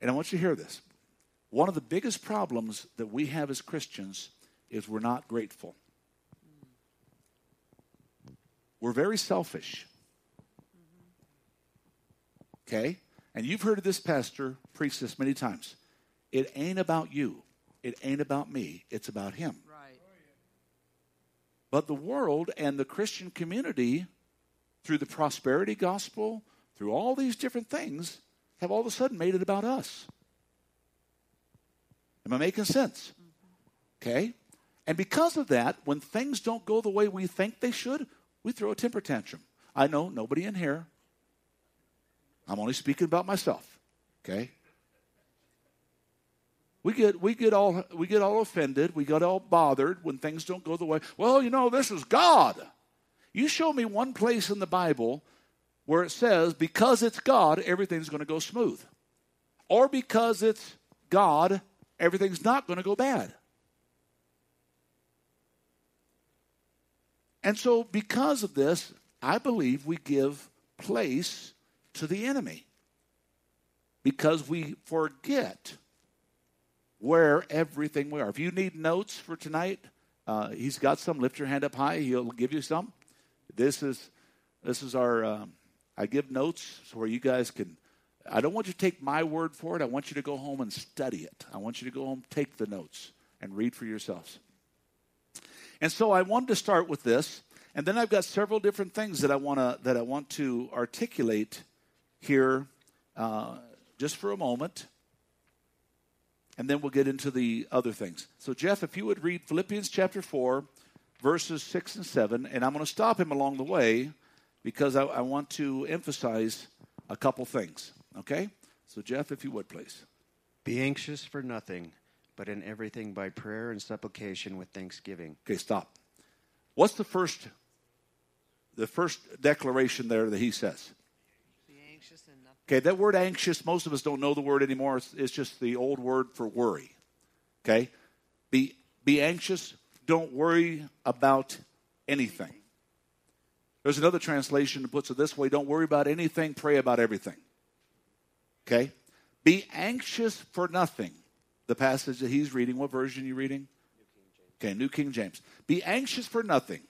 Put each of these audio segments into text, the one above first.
And I want you to hear this. One of the biggest problems that we have as Christians is we're not grateful. We're very selfish. Okay? And you've heard of this pastor preach this many times. It ain't about you. It ain't about me. It's about him. Right. But the world and the Christian community, through the prosperity gospel, through all these different things, have all of a sudden made it about us. Am I making sense? Okay? And because of that, when things don't go the way we think they should, we throw a temper tantrum. I know nobody in here. I'm only speaking about myself. Okay? We get we get all we get all offended, we get all bothered when things don't go the way. Well, you know, this is God. You show me one place in the Bible where it says because it's God, everything's going to go smooth. Or because it's God, everything's not going to go bad. And so, because of this, I believe we give place to the enemy because we forget where everything we are. If you need notes for tonight, uh, he's got some. Lift your hand up high; he'll give you some. This is this is our. Um, I give notes so where you guys can. I don't want you to take my word for it. I want you to go home and study it. I want you to go home, take the notes, and read for yourselves. And so I wanted to start with this, and then I've got several different things that I want to that I want to articulate here, uh, just for a moment, and then we'll get into the other things. So, Jeff, if you would read Philippians chapter four, verses six and seven, and I'm going to stop him along the way because I, I want to emphasize a couple things. Okay? So, Jeff, if you would, please. Be anxious for nothing, but in everything by prayer and supplication with thanksgiving. Okay, stop. What's the first the first declaration there that he says? Be anxious and nothing. Okay, that word anxious, most of us don't know the word anymore. It's, it's just the old word for worry. Okay? Be be anxious, don't worry about anything. There's another translation that puts it this way don't worry about anything, pray about everything. Okay? Be anxious for nothing. The passage that he's reading, what version are you reading? Okay, New King James. Be anxious for nothing,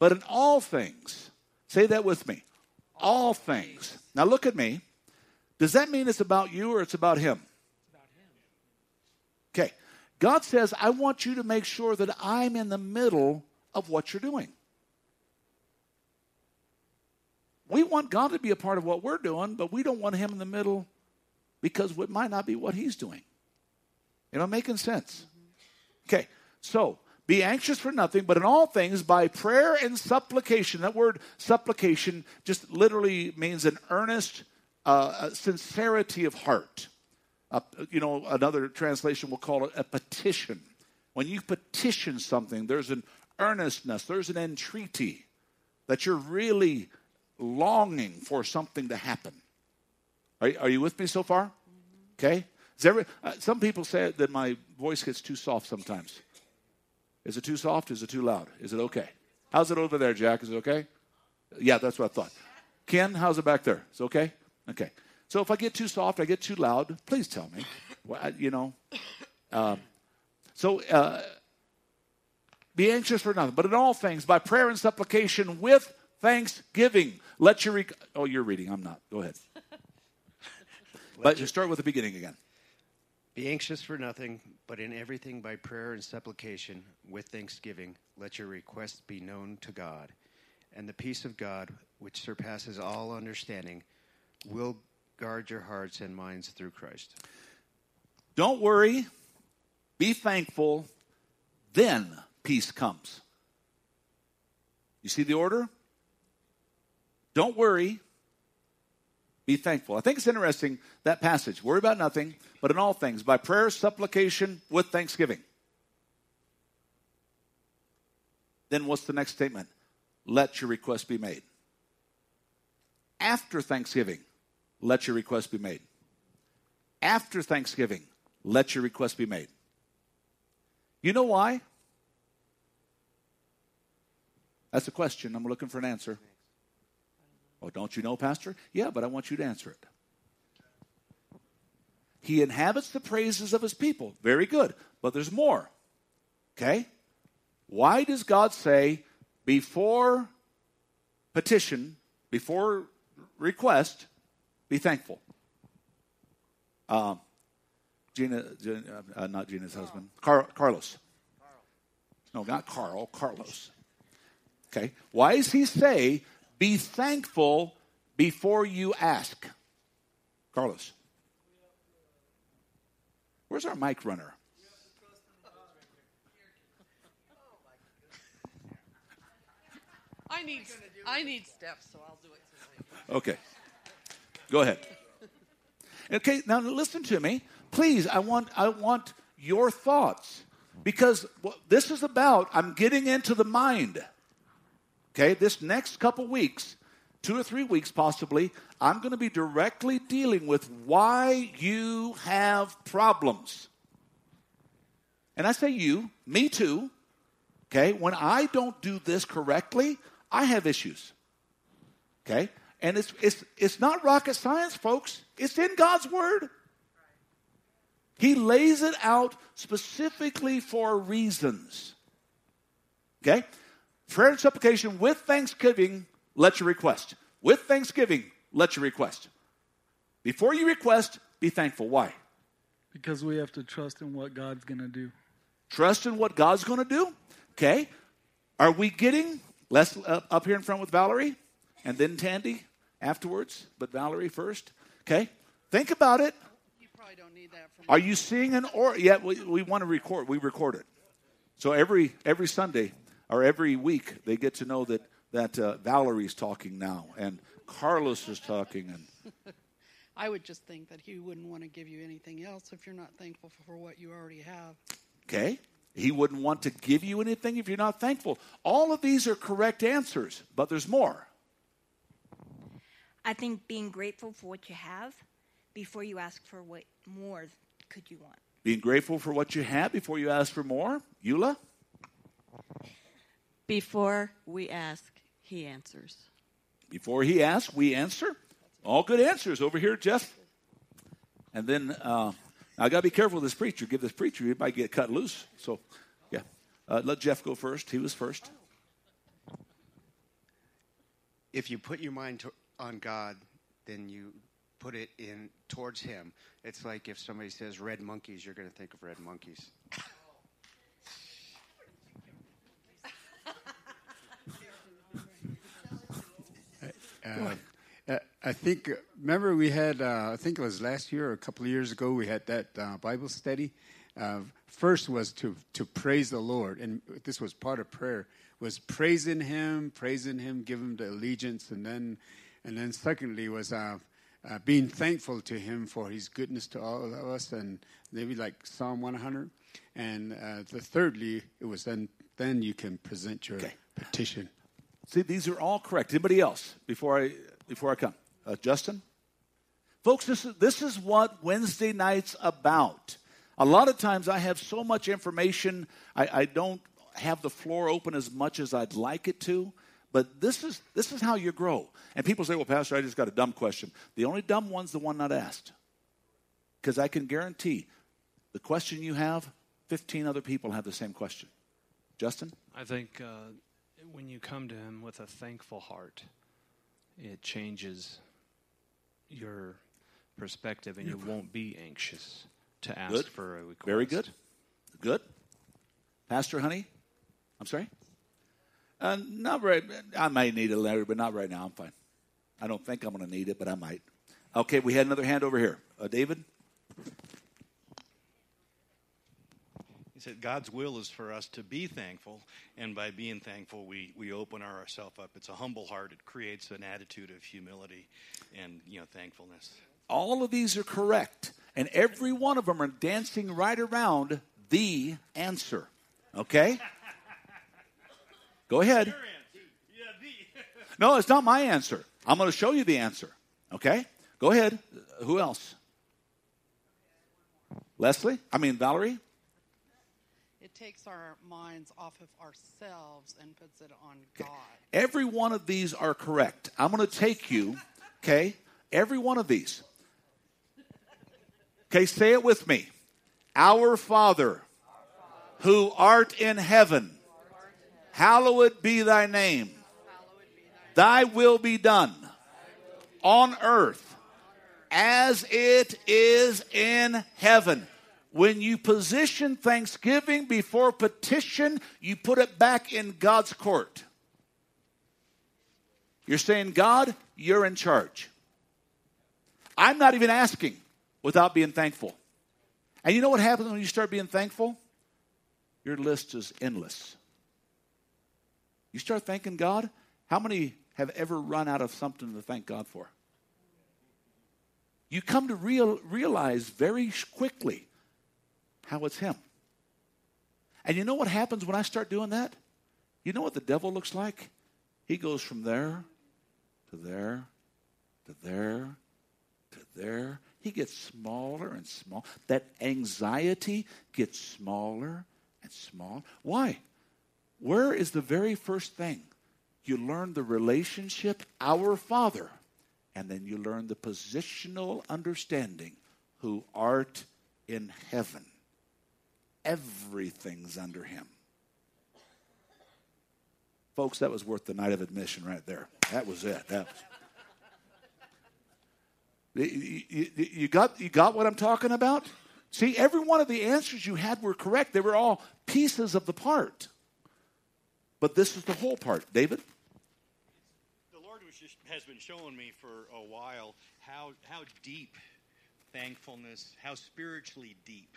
but in all things, say that with me. All things. Now look at me. Does that mean it's about you or it's about him? Okay. God says, I want you to make sure that I'm in the middle of what you're doing. We want God to be a part of what we're doing, but we don't want him in the middle because it might not be what he's doing. You know, making sense? Okay, so be anxious for nothing, but in all things by prayer and supplication. That word supplication just literally means an earnest uh, sincerity of heart. Uh, you know, another translation will call it a petition. When you petition something, there's an earnestness, there's an entreaty that you're really longing for something to happen. Are, are you with me so far? Okay. Every, uh, some people say that my voice gets too soft sometimes. Is it too soft? Is it too loud? Is it okay? How's it over there, Jack? Is it okay? Yeah, that's what I thought. Ken, how's it back there? Is it okay? Okay. So if I get too soft, I get too loud, please tell me. Well, I, you know. Um, so uh, be anxious for nothing, but in all things, by prayer and supplication with thanksgiving, let your. Rec- oh, you're reading. I'm not. Go ahead. but you start with the beginning again. Be anxious for nothing, but in everything by prayer and supplication with thanksgiving, let your requests be known to God. And the peace of God, which surpasses all understanding, will guard your hearts and minds through Christ. Don't worry. Be thankful. Then peace comes. You see the order? Don't worry. Be thankful. I think it's interesting that passage. Worry about nothing, but in all things, by prayer, supplication, with thanksgiving. Then what's the next statement? Let your request be made. After Thanksgiving, let your request be made. After Thanksgiving, let your request be made. You know why? That's a question. I'm looking for an answer. Oh, don't you know, Pastor? Yeah, but I want you to answer it. He inhabits the praises of his people. Very good. But there's more. Okay? Why does God say before petition, before request, be thankful? Um, Gina, Gina uh, not Gina's husband, Car- Carlos. No, not Carl, Carlos. Okay. Why does he say, be thankful before you ask? Carlos. Where's our mic runner? I need I need steps, so I'll do it tonight. Okay. Go ahead. Okay, now listen to me. Please, I want I want your thoughts because what this is about I'm getting into the mind. Okay, this next couple weeks, 2 or 3 weeks possibly, I'm going to be directly dealing with why you have problems. And I say you, me too. Okay, when I don't do this correctly, I have issues. Okay? And it's, it's, it's not rocket science, folks. It's in God's Word. He lays it out specifically for reasons. Okay? Prayer and supplication with thanksgiving, let your request. With thanksgiving, let your request. Before you request, be thankful. Why? Because we have to trust in what God's going to do. Trust in what God's going to do. Okay? Are we getting less uh, up here in front with Valerie and then Tandy afterwards, but Valerie first? Okay? Think about it. You probably don't need that from Are you seeing an or? Yeah, we, we want to record. We record it. So every every Sunday or every week they get to know that that uh, Valerie's talking now and Carlos is talking and I would just think that he wouldn't want to give you anything else if you're not thankful for what you already have. okay. He wouldn't want to give you anything if you're not thankful. All of these are correct answers, but there's more. I think being grateful for what you have before you ask for what more could you want. Being grateful for what you have before you ask for more. Eula? Before we ask, he answers. Before he asks, we answer. All good answers over here, Jeff. And then uh, I got to be careful with this preacher. Give this preacher, he might get cut loose. So, yeah. Uh, let Jeff go first. He was first. If you put your mind to, on God, then you put it in towards Him. It's like if somebody says red monkeys, you're going to think of red monkeys. Uh, uh, I think, remember we had, uh, I think it was last year or a couple of years ago, we had that uh, Bible study. Uh, first was to, to praise the Lord, and this was part of prayer, was praising Him, praising Him, give Him the allegiance, and then, and then secondly was uh, uh, being thankful to Him for His goodness to all of us, and maybe like Psalm 100. And uh, the thirdly, it was then, then you can present your Okay. petition. See, these are all correct. Anybody else before I before I come? Uh, Justin, folks, this is this is what Wednesday night's about. A lot of times, I have so much information, I, I don't have the floor open as much as I'd like it to. But this is this is how you grow. And people say, "Well, Pastor, I just got a dumb question." The only dumb one's the one not asked, because I can guarantee the question you have, fifteen other people have the same question. Justin. I think uh, when you come to Him with a thankful heart, it changes your perspective, and you won't be anxious to ask Good. for a request. Very good. Good. Pastor Honey? I'm sorry? Uh, not right. I might need a letter, but not right now. I'm fine. I don't think I'm going to need it, but I might. Okay, we had another hand over here. Uh, David? He said God's will is for us to be thankful, and by being thankful, we, we open ourselves up. It's a humble heart. It creates an attitude of humility and you know thankfulness. All of these are correct, and every one of them are dancing right around the answer. Okay? Go ahead. No, it's not my answer. I'm going to show you the answer. Okay? Go ahead. Uh, Who else? Leslie? I mean, Valerie? Takes our minds off of ourselves and puts it on God. Every one of these are correct. I'm going to take you, okay? Every one of these. Okay, say it with me. Our Father, who art in heaven, hallowed be thy name. Thy will be done on earth as it is in heaven. When you position thanksgiving before petition, you put it back in God's court. You're saying, God, you're in charge. I'm not even asking without being thankful. And you know what happens when you start being thankful? Your list is endless. You start thanking God. How many have ever run out of something to thank God for? You come to real, realize very quickly how it's Him. And you know what happens when I start doing that? You know what the devil looks like? He goes from there to there to there to there. He gets smaller and smaller. That anxiety gets smaller and smaller. Why? Where is the very first thing? You learn the relationship, our Father, and then you learn the positional understanding, who art in heaven. Everything's under him. Folks, that was worth the night of admission right there. That was it. That was. You, you, you, got, you got what I'm talking about? See, every one of the answers you had were correct. They were all pieces of the part. But this is the whole part. David? The Lord just, has been showing me for a while how, how deep thankfulness, how spiritually deep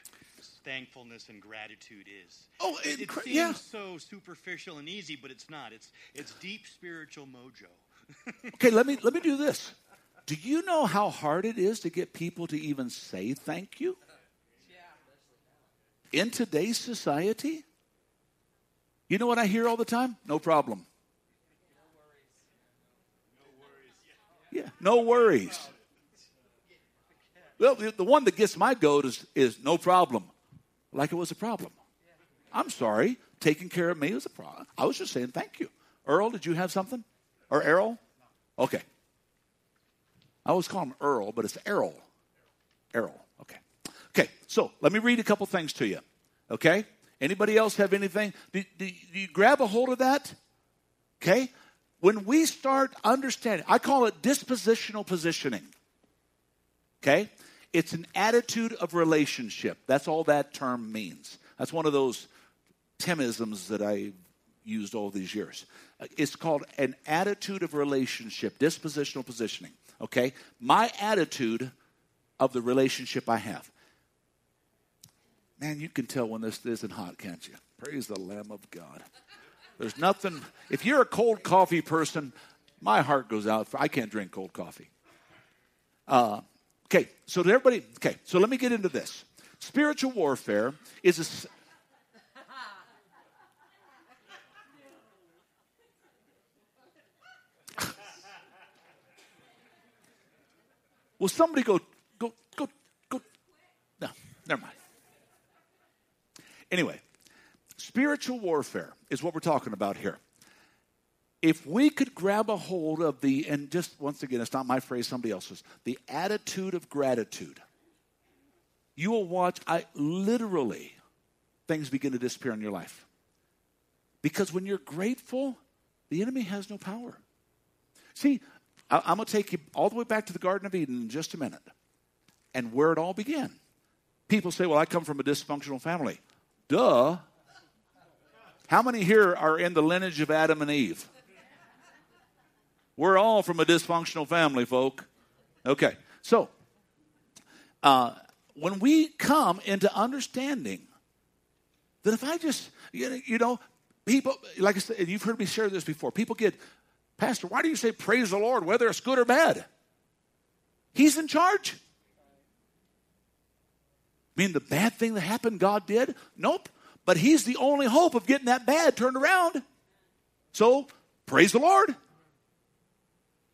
thankfulness and gratitude is. Oh, it, it, it seems yeah. so superficial and easy, but it's not. It's it's deep spiritual mojo. okay, let me let me do this. Do you know how hard it is to get people to even say thank you? In today's society? You know what I hear all the time? No problem. No worries. Yeah, no worries. Well, the one that gets my goat is, is no problem, like it was a problem. I'm sorry, taking care of me was a problem. I was just saying thank you. Earl, did you have something? Or Errol? Okay. I always call him Earl, but it's Errol. Errol. Okay. Okay, so let me read a couple things to you. Okay? Anybody else have anything? Do, do, do you grab a hold of that? Okay? When we start understanding, I call it dispositional positioning. Okay? It's an attitude of relationship. That's all that term means. That's one of those Timisms that I used all these years. It's called an attitude of relationship, dispositional positioning. Okay? My attitude of the relationship I have. Man, you can tell when this isn't hot, can't you? Praise the Lamb of God. There's nothing, if you're a cold coffee person, my heart goes out. For, I can't drink cold coffee. Uh, okay, so to everybody, okay, so let me get into this. Spiritual warfare is a. Will somebody go, go, go, go? No, never mind. Anyway, spiritual warfare is what we're talking about here. If we could grab a hold of the, and just once again, it's not my phrase, somebody else's, the attitude of gratitude, you will watch, I literally, things begin to disappear in your life. Because when you're grateful, the enemy has no power. See, I, I'm going to take you all the way back to the Garden of Eden in just a minute and where it all began. People say, well, I come from a dysfunctional family. Duh. How many here are in the lineage of Adam and Eve? We're all from a dysfunctional family, folk. Okay, so uh, when we come into understanding that if I just, you know, people, like I said, you've heard me share this before, people get, Pastor, why do you say praise the Lord, whether it's good or bad? He's in charge. I mean, the bad thing that happened, God did? Nope. But He's the only hope of getting that bad turned around. So, praise the Lord.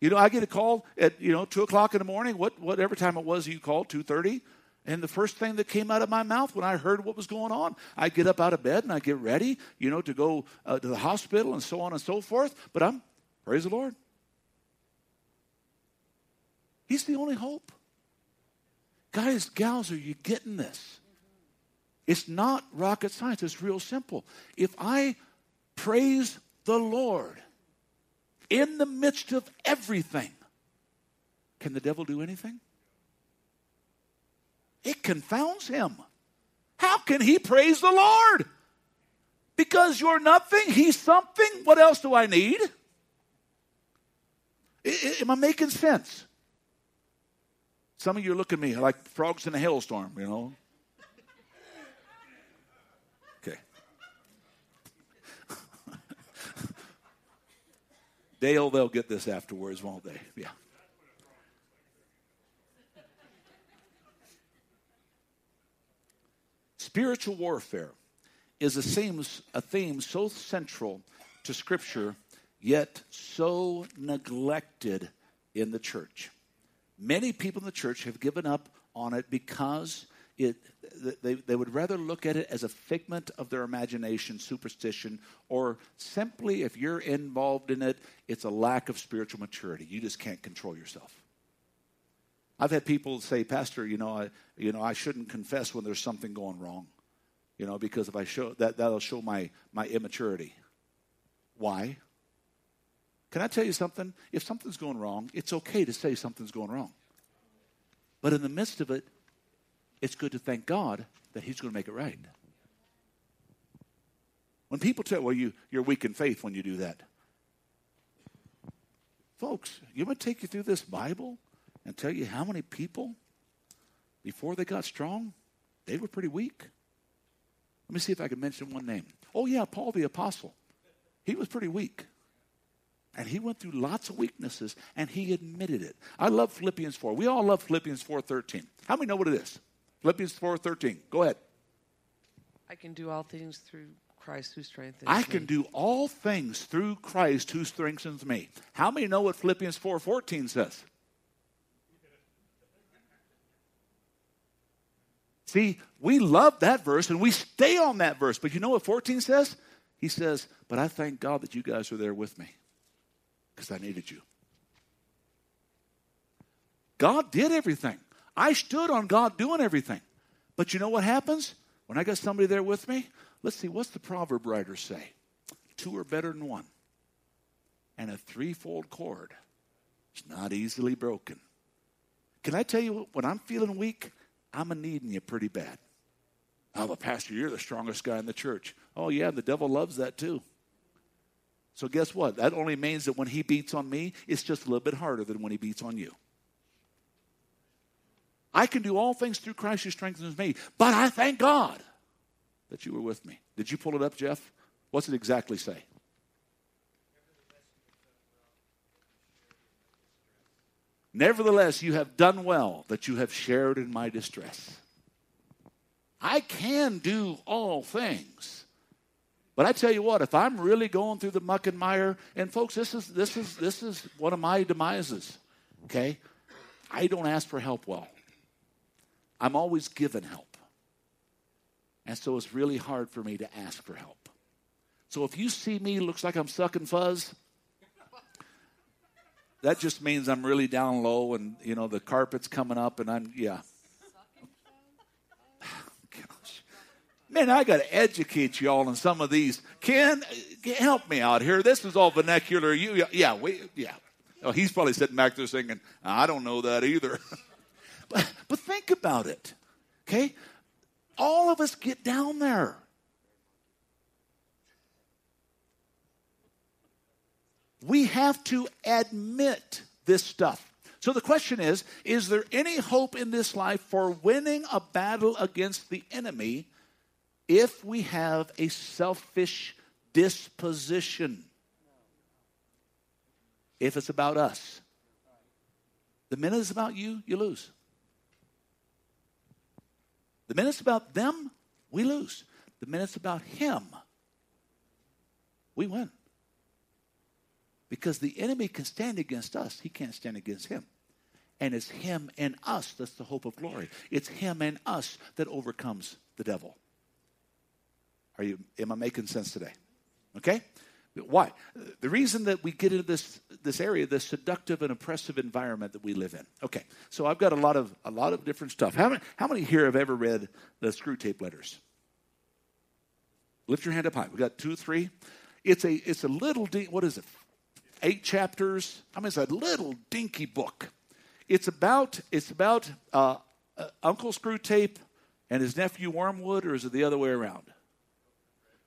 You know, I get a call at, you know, 2 o'clock in the morning, what, whatever time it was you called, 2.30. And the first thing that came out of my mouth when I heard what was going on, I get up out of bed and I get ready, you know, to go uh, to the hospital and so on and so forth. But I'm, praise the Lord. He's the only hope. Guys, gals, are you getting this? It's not rocket science, it's real simple. If I praise the Lord in the midst of everything, can the devil do anything? It confounds him. How can he praise the Lord? Because you're nothing, he's something. What else do I need? I- I- am I making sense? Some of you look at me like frogs in a hailstorm, you know. Dale, they'll get this afterwards, won't they? Yeah. Spiritual warfare is a theme, a theme so central to Scripture, yet so neglected in the church. Many people in the church have given up on it because it, they, they would rather look at it as a figment of their imagination, superstition, or simply if you're involved in it, it's a lack of spiritual maturity. You just can't control yourself. I've had people say, Pastor, you know, I, you know, I shouldn't confess when there's something going wrong, you know, because if I show that, that'll show my my immaturity. Why? Can I tell you something? If something's going wrong, it's okay to say something's going wrong. But in the midst of it, it's good to thank God that He's going to make it right. When people tell, well, you, you're weak in faith when you do that. Folks, you want to take you through this Bible and tell you how many people, before they got strong, they were pretty weak? Let me see if I can mention one name. Oh, yeah, Paul the Apostle. He was pretty weak. And he went through lots of weaknesses and he admitted it. I love Philippians 4. We all love Philippians 4:13. How many know what it is? Philippians 4:13. Go ahead. I can do all things through Christ who strengthens me. I me. can do all things through Christ who strengthens me. How many know what Philippians 4:14 says? See, we love that verse and we stay on that verse. But you know what 14 says? He says, But I thank God that you guys are there with me because I needed you. God did everything. I stood on God doing everything. But you know what happens? When I got somebody there with me, let's see, what's the proverb writer say? Two are better than one. And a threefold cord is not easily broken. Can I tell you, when I'm feeling weak, I'm a needing you pretty bad. Oh, but Pastor, you're the strongest guy in the church. Oh, yeah, the devil loves that too. So guess what? That only means that when he beats on me, it's just a little bit harder than when he beats on you. I can do all things through Christ who strengthens me, but I thank God that you were with me. Did you pull it up, Jeff? What's it exactly say? Nevertheless, you have done well that you have shared in my distress. I can do all things. But I tell you what, if I'm really going through the muck and mire, and folks, this is this is this is one of my demises. Okay? I don't ask for help well. I'm always given help. And so it's really hard for me to ask for help. So if you see me looks like I'm sucking fuzz, that just means I'm really down low and you know the carpet's coming up and I'm yeah. Gosh. Man, I got to educate you all on some of these. Ken, help me out here. This is all vernacular. You, yeah, we, yeah. Oh, he's probably sitting back there thinking, I don't know that either. but, but think about it, okay? All of us get down there. We have to admit this stuff. So the question is Is there any hope in this life for winning a battle against the enemy if we have a selfish disposition? If it's about us. The minute it's about you, you lose. The minute it's about them, we lose. The minute it's about him, we win. Because the enemy can stand against us, he can't stand against him. And it's him and us that's the hope of glory. It's him and us that overcomes the devil. Are you am I making sense today? Okay? Why? The reason that we get into this this area, this seductive and oppressive environment that we live in. Okay, so I've got a lot of a lot of different stuff. How many, how many here have ever read the Screwtape letters? Lift your hand up high. We got two, three. It's a it's a little din- what is it? Eight chapters. I mean, it's a little dinky book. It's about it's about uh, uh, Uncle Screwtape and his nephew Wormwood, or is it the other way around?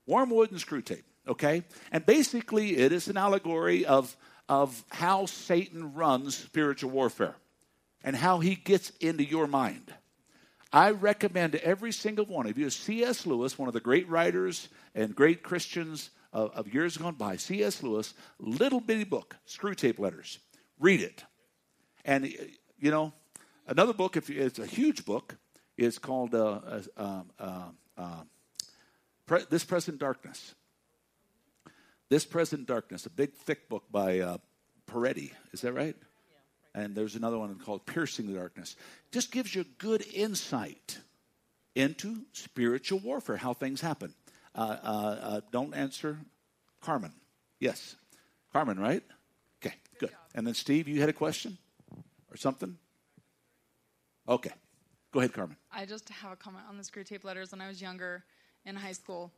Wormwood and Screwtape. Okay, and basically it is an allegory of of how Satan runs spiritual warfare and how he gets into your mind. I recommend to every single one of you, C.S. Lewis, one of the great writers and great Christians of, of years gone by, C.S. Lewis, little bitty book, Screwtape Letters. Read it. And, you know, another book, if it's a huge book, is called uh, uh, uh, uh Pre- This Present Darkness. This Present Darkness, a big, thick book by uh, Peretti. Is that right? And there's another one called Piercing the Darkness. Just gives you good insight into spiritual warfare, how things happen. Uh, uh, uh, don't answer Carmen. Yes. Carmen, right? Okay, good. And then, Steve, you had a question or something? Okay. Go ahead, Carmen. I just have a comment on the Screwtape letters. When I was younger in high school,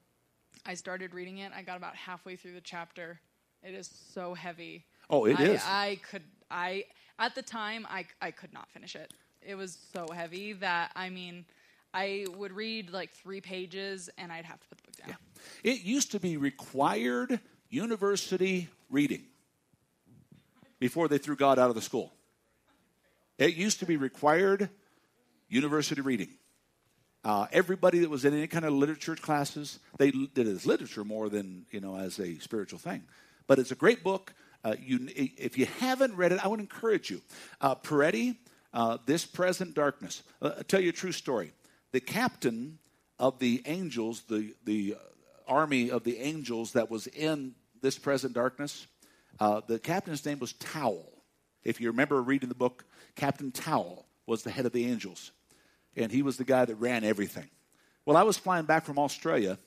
I started reading it. I got about halfway through the chapter. It is so heavy. Oh, it I, is. I could I at the time I I could not finish it. It was so heavy that I mean I would read like three pages and I'd have to put the book down. Yeah. It used to be required university reading before they threw God out of the school. It used to be required university reading. Uh, everybody that was in any kind of literature classes, they did it as literature more than you know as a spiritual thing. But it's a great book. Uh, you, if you haven't read it, I would encourage you. Uh, Peretti, uh, This Present Darkness. Uh, I'll tell you a true story. The captain of the angels, the, the army of the angels that was in This Present Darkness, uh, the captain's name was Towel. If you remember reading the book, Captain Towel was the head of the angels and he was the guy that ran everything. Well, I was flying back from Australia.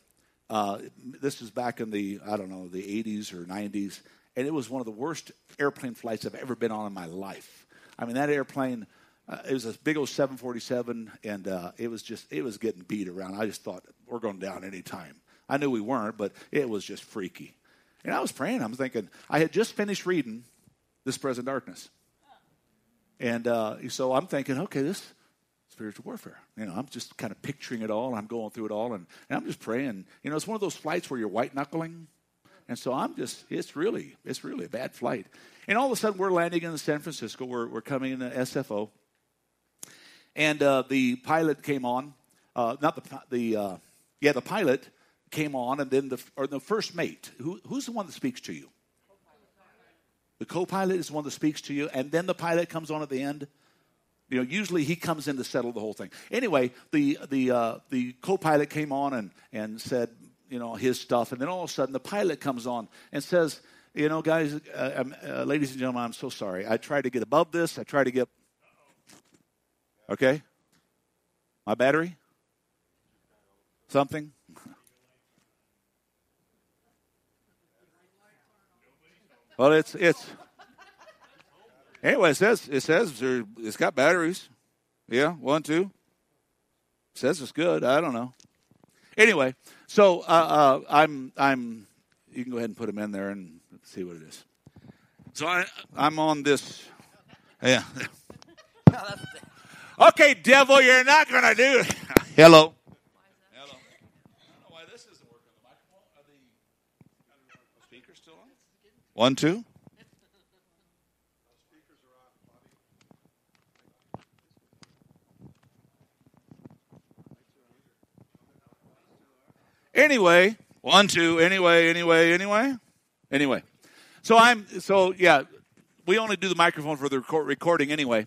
Uh, this was back in the, I don't know, the 80s or 90s, and it was one of the worst airplane flights I've ever been on in my life. I mean, that airplane, uh, it was a big old 747, and uh, it was just, it was getting beat around. I just thought, we're going down any time. I knew we weren't, but it was just freaky. And I was praying. I was thinking, I had just finished reading This Present Darkness. And uh, so I'm thinking, okay, this, spiritual warfare. You know, I'm just kind of picturing it all. I'm going through it all, and, and I'm just praying. You know, it's one of those flights where you're white knuckling, and so I'm just. It's really, it's really a bad flight. And all of a sudden, we're landing in San Francisco. We're we're coming into SFO, and uh, the pilot came on. Uh, not the the uh, yeah, the pilot came on, and then the or the first mate. Who, who's the one that speaks to you? The co-pilot is the one that speaks to you, and then the pilot comes on at the end. You know, usually he comes in to settle the whole thing. Anyway, the the uh, the co-pilot came on and and said, you know, his stuff, and then all of a sudden the pilot comes on and says, you know, guys, uh, um, uh, ladies and gentlemen, I'm so sorry. I tried to get above this. I tried to get. Okay. My battery. Something. Well, it's it's Anyway, it says it says it's got batteries. Yeah, one, two. It says it's good. I don't know. Anyway, so uh, uh, I'm I'm. You can go ahead and put them in there and see what it is. So I I'm on this. Yeah. okay, devil, you're not gonna do it. Hello. Hello. why this isn't working. The microphone, are the speakers still on? One, two. Anyway, one, two, anyway, anyway, anyway, anyway. So I'm, so yeah, we only do the microphone for the record, recording anyway.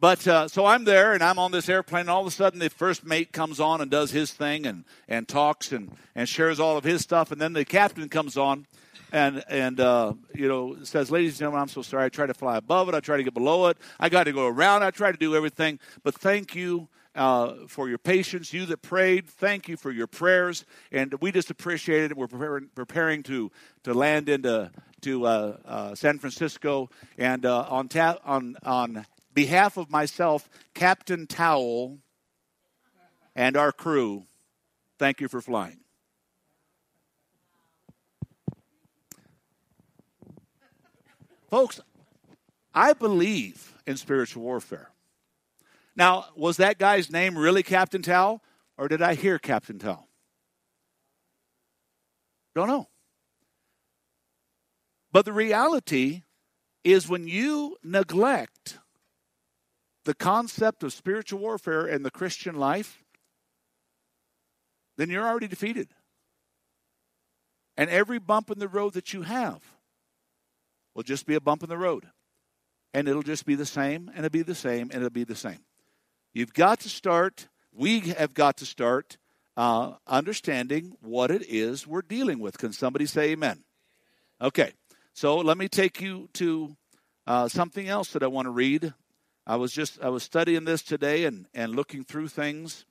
But uh, so I'm there and I'm on this airplane, and all of a sudden the first mate comes on and does his thing and, and talks and, and shares all of his stuff. And then the captain comes on and, and uh, you know, says, Ladies and gentlemen, I'm so sorry. I tried to fly above it, I tried to get below it, I got to go around, I tried to do everything. But thank you uh, for your patience. You that prayed, thank you for your prayers. And we just appreciate it. We're preparing, preparing to, to land into to uh, uh, San Francisco. And uh, on, ta- on, on behalf of myself, Captain Towel, and our crew, thank you for flying. Folks, I believe in spiritual warfare. Now, was that guy's name really Captain Towel, or did I hear Captain Towel? Don't know. But the reality is when you neglect the concept of spiritual warfare in the Christian life, then you're already defeated. And every bump in the road that you have will just be a bump in the road. And it'll just be the same, and it'll be the same, and it'll be the same. You've got to start, we have got to start uh, understanding what it is we're dealing with. Can somebody say amen? Okay, so let me take you to uh, something else that I want to read. I was just I was studying this today and, and looking through things.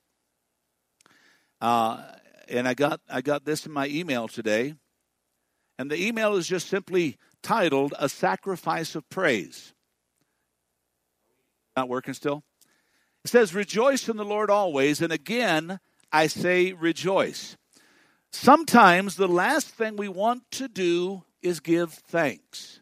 Uh, and I got I got this in my email today. And the email is just simply titled A Sacrifice of Praise. Not working still? It says, Rejoice in the Lord always. And again, I say rejoice. Sometimes the last thing we want to do is give thanks.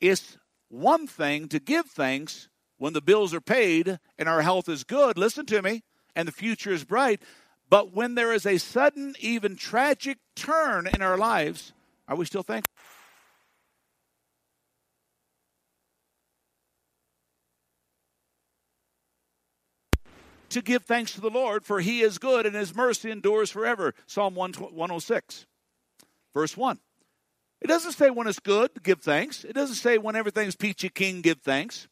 It's one thing to give thanks when the bills are paid and our health is good. Listen to me and the future is bright. But when there is a sudden, even tragic turn in our lives, are we still thankful? To give thanks to the Lord, for he is good and his mercy endures forever. Psalm 106, verse 1. It doesn't say when it's good, give thanks. It doesn't say when everything's peachy keen, give thanks.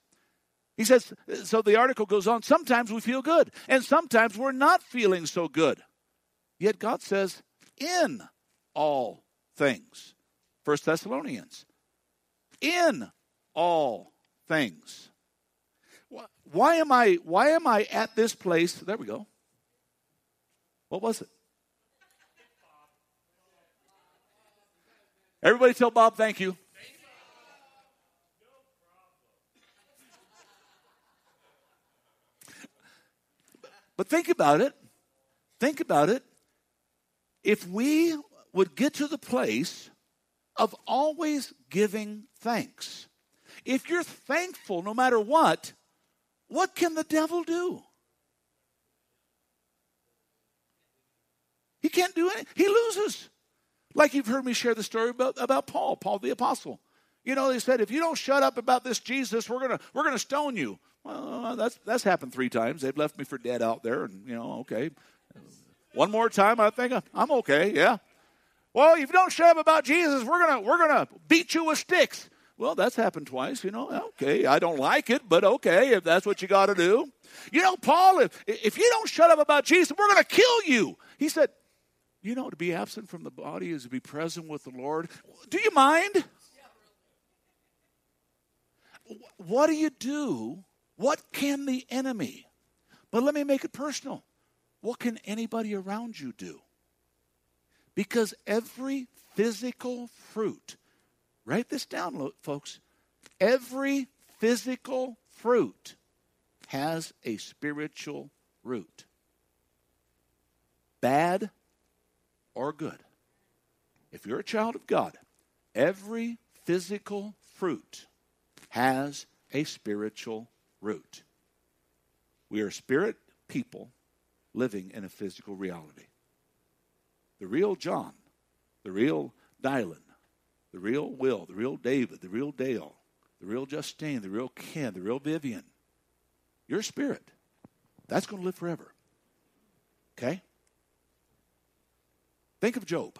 He says, so the article goes on, sometimes we feel good, and sometimes we're not feeling so good. Yet God says, in all things. First Thessalonians. In all things. Why am I why am I at this place? There we go. What was it? Everybody tell Bob thank you. But think about it. Think about it. If we would get to the place of always giving thanks, if you're thankful no matter what, what can the devil do? He can't do anything. He loses. Like you've heard me share the story about, about Paul, Paul the apostle. You know, they said, if you don't shut up about this Jesus, we're gonna we're gonna stone you. Well, that's that's happened three times. They've left me for dead out there, and you know, okay. One more time, I think I'm okay. Yeah. Well, if you don't shut up about Jesus, we're gonna we're gonna beat you with sticks. Well, that's happened twice. You know, okay. I don't like it, but okay, if that's what you got to do. You know, Paul, if if you don't shut up about Jesus, we're gonna kill you. He said, you know, to be absent from the body is to be present with the Lord. Do you mind? What do you do what can the enemy? But let me make it personal. What can anybody around you do? Because every physical fruit, write this down, folks. Every physical fruit has a spiritual root, bad or good. If you're a child of God, every physical fruit has a spiritual root. We are spirit people living in a physical reality. The real John, the real Dylan, the real Will, the real David, the real Dale, the real Justine, the real Ken, the real Vivian, your spirit, that's going to live forever. Okay? Think of Job.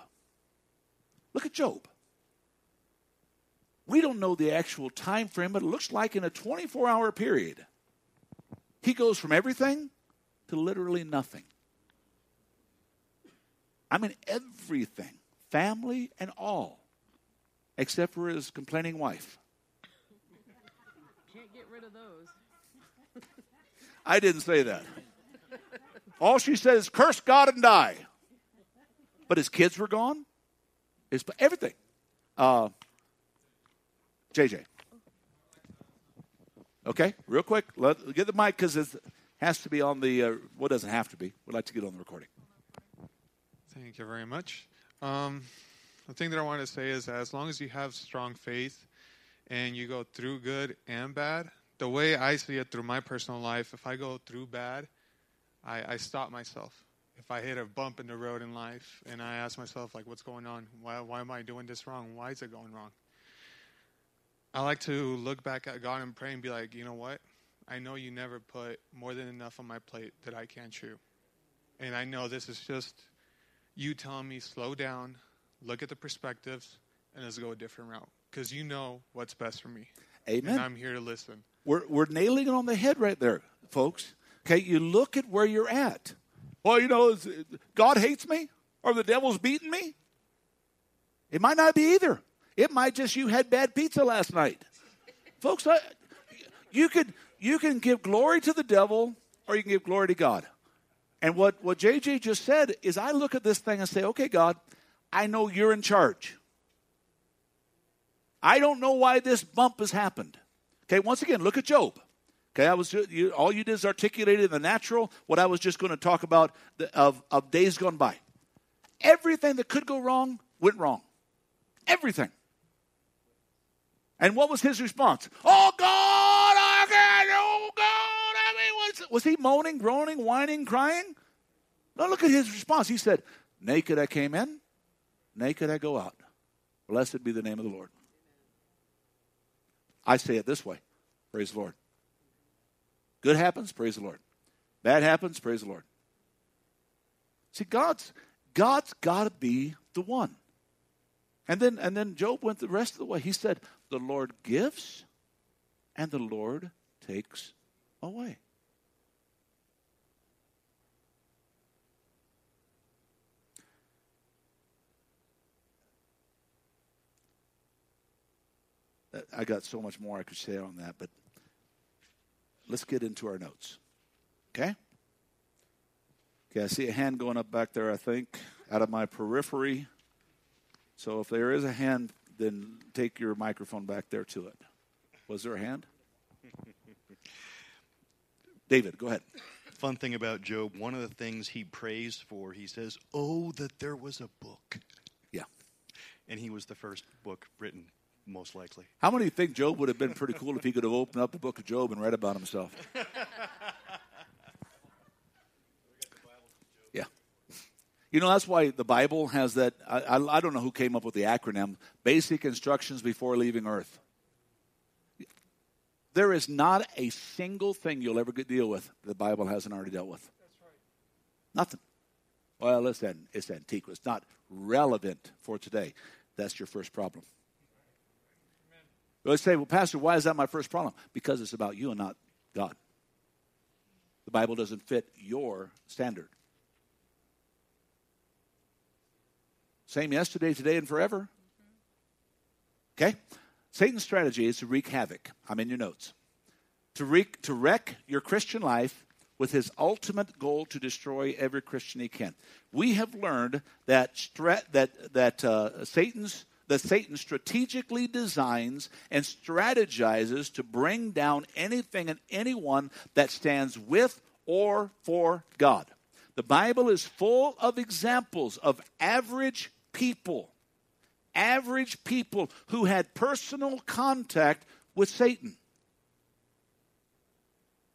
Look at Job. We don't know the actual time frame, but it looks like in a 24 hour period, he goes from everything to literally nothing. I mean, everything, family and all, except for his complaining wife. Can't get rid of those. I didn't say that. All she said is curse God and die. But his kids were gone. His everything. Uh, JJ. Okay, real quick. Let, get the mic because it has to be on the. Uh, what doesn't have to be? We'd like to get on the recording. Thank you very much. Um, the thing that I want to say is that as long as you have strong faith and you go through good and bad, the way I see it through my personal life, if I go through bad, I, I stop myself. If I hit a bump in the road in life and I ask myself, like, what's going on? Why, why am I doing this wrong? Why is it going wrong? I like to look back at God and pray and be like, you know what? I know you never put more than enough on my plate that I can't chew. And I know this is just you telling me, slow down, look at the perspectives, and let's go a different route. Because you know what's best for me. Amen. And I'm here to listen. We're, we're nailing it on the head right there, folks. Okay, you look at where you're at. Well, you know, God hates me or the devil's beating me. It might not be either. It might just you had bad pizza last night. folks, I, you could you can give glory to the devil or you can give glory to God. And what, what JJ just said is I look at this thing and say, okay, God, I know you're in charge. I don't know why this bump has happened. Okay, once again, look at Job. Okay, I was you, all you did is articulated in the natural what I was just going to talk about the, of, of days gone by. Everything that could go wrong went wrong. Everything. And what was his response? Oh God, I can't. Oh God, I mean, was he moaning, groaning, whining, crying? No, look at his response. He said, "Naked I came in, naked I go out. Blessed be the name of the Lord." I say it this way: Praise the Lord. Good happens, praise the Lord. Bad happens, praise the Lord. See, God's God's got to be the one. And then and then Job went the rest of the way. He said, "The Lord gives, and the Lord takes away." I got so much more I could say on that, but let's get into our notes. Okay? Okay, I see a hand going up back there, I think, out of my periphery. So if there is a hand, then take your microphone back there to it. Was there a hand? David, go ahead. Fun thing about Job, one of the things he prays for, he says, Oh, that there was a book. Yeah. And he was the first book written, most likely. How many think Job would have been pretty cool if he could have opened up the book of Job and read about himself? yeah. You know, that's why the Bible has that. I, I, I don't know who came up with the acronym basic instructions before leaving earth. There is not a single thing you'll ever get deal with the Bible hasn't already dealt with. Right. Nothing. Well, it's, an, it's antique. It's not relevant for today. That's your first problem. Let's say, well, Pastor, why is that my first problem? Because it's about you and not God. The Bible doesn't fit your standard. Same yesterday, today, and forever. Okay? Satan's strategy is to wreak havoc. I'm in your notes. To wreak, to wreck your Christian life with his ultimate goal to destroy every Christian he can. We have learned that stra- that that uh, Satan's that Satan strategically designs and strategizes to bring down anything and anyone that stands with or for God. The Bible is full of examples of average people average people who had personal contact with Satan.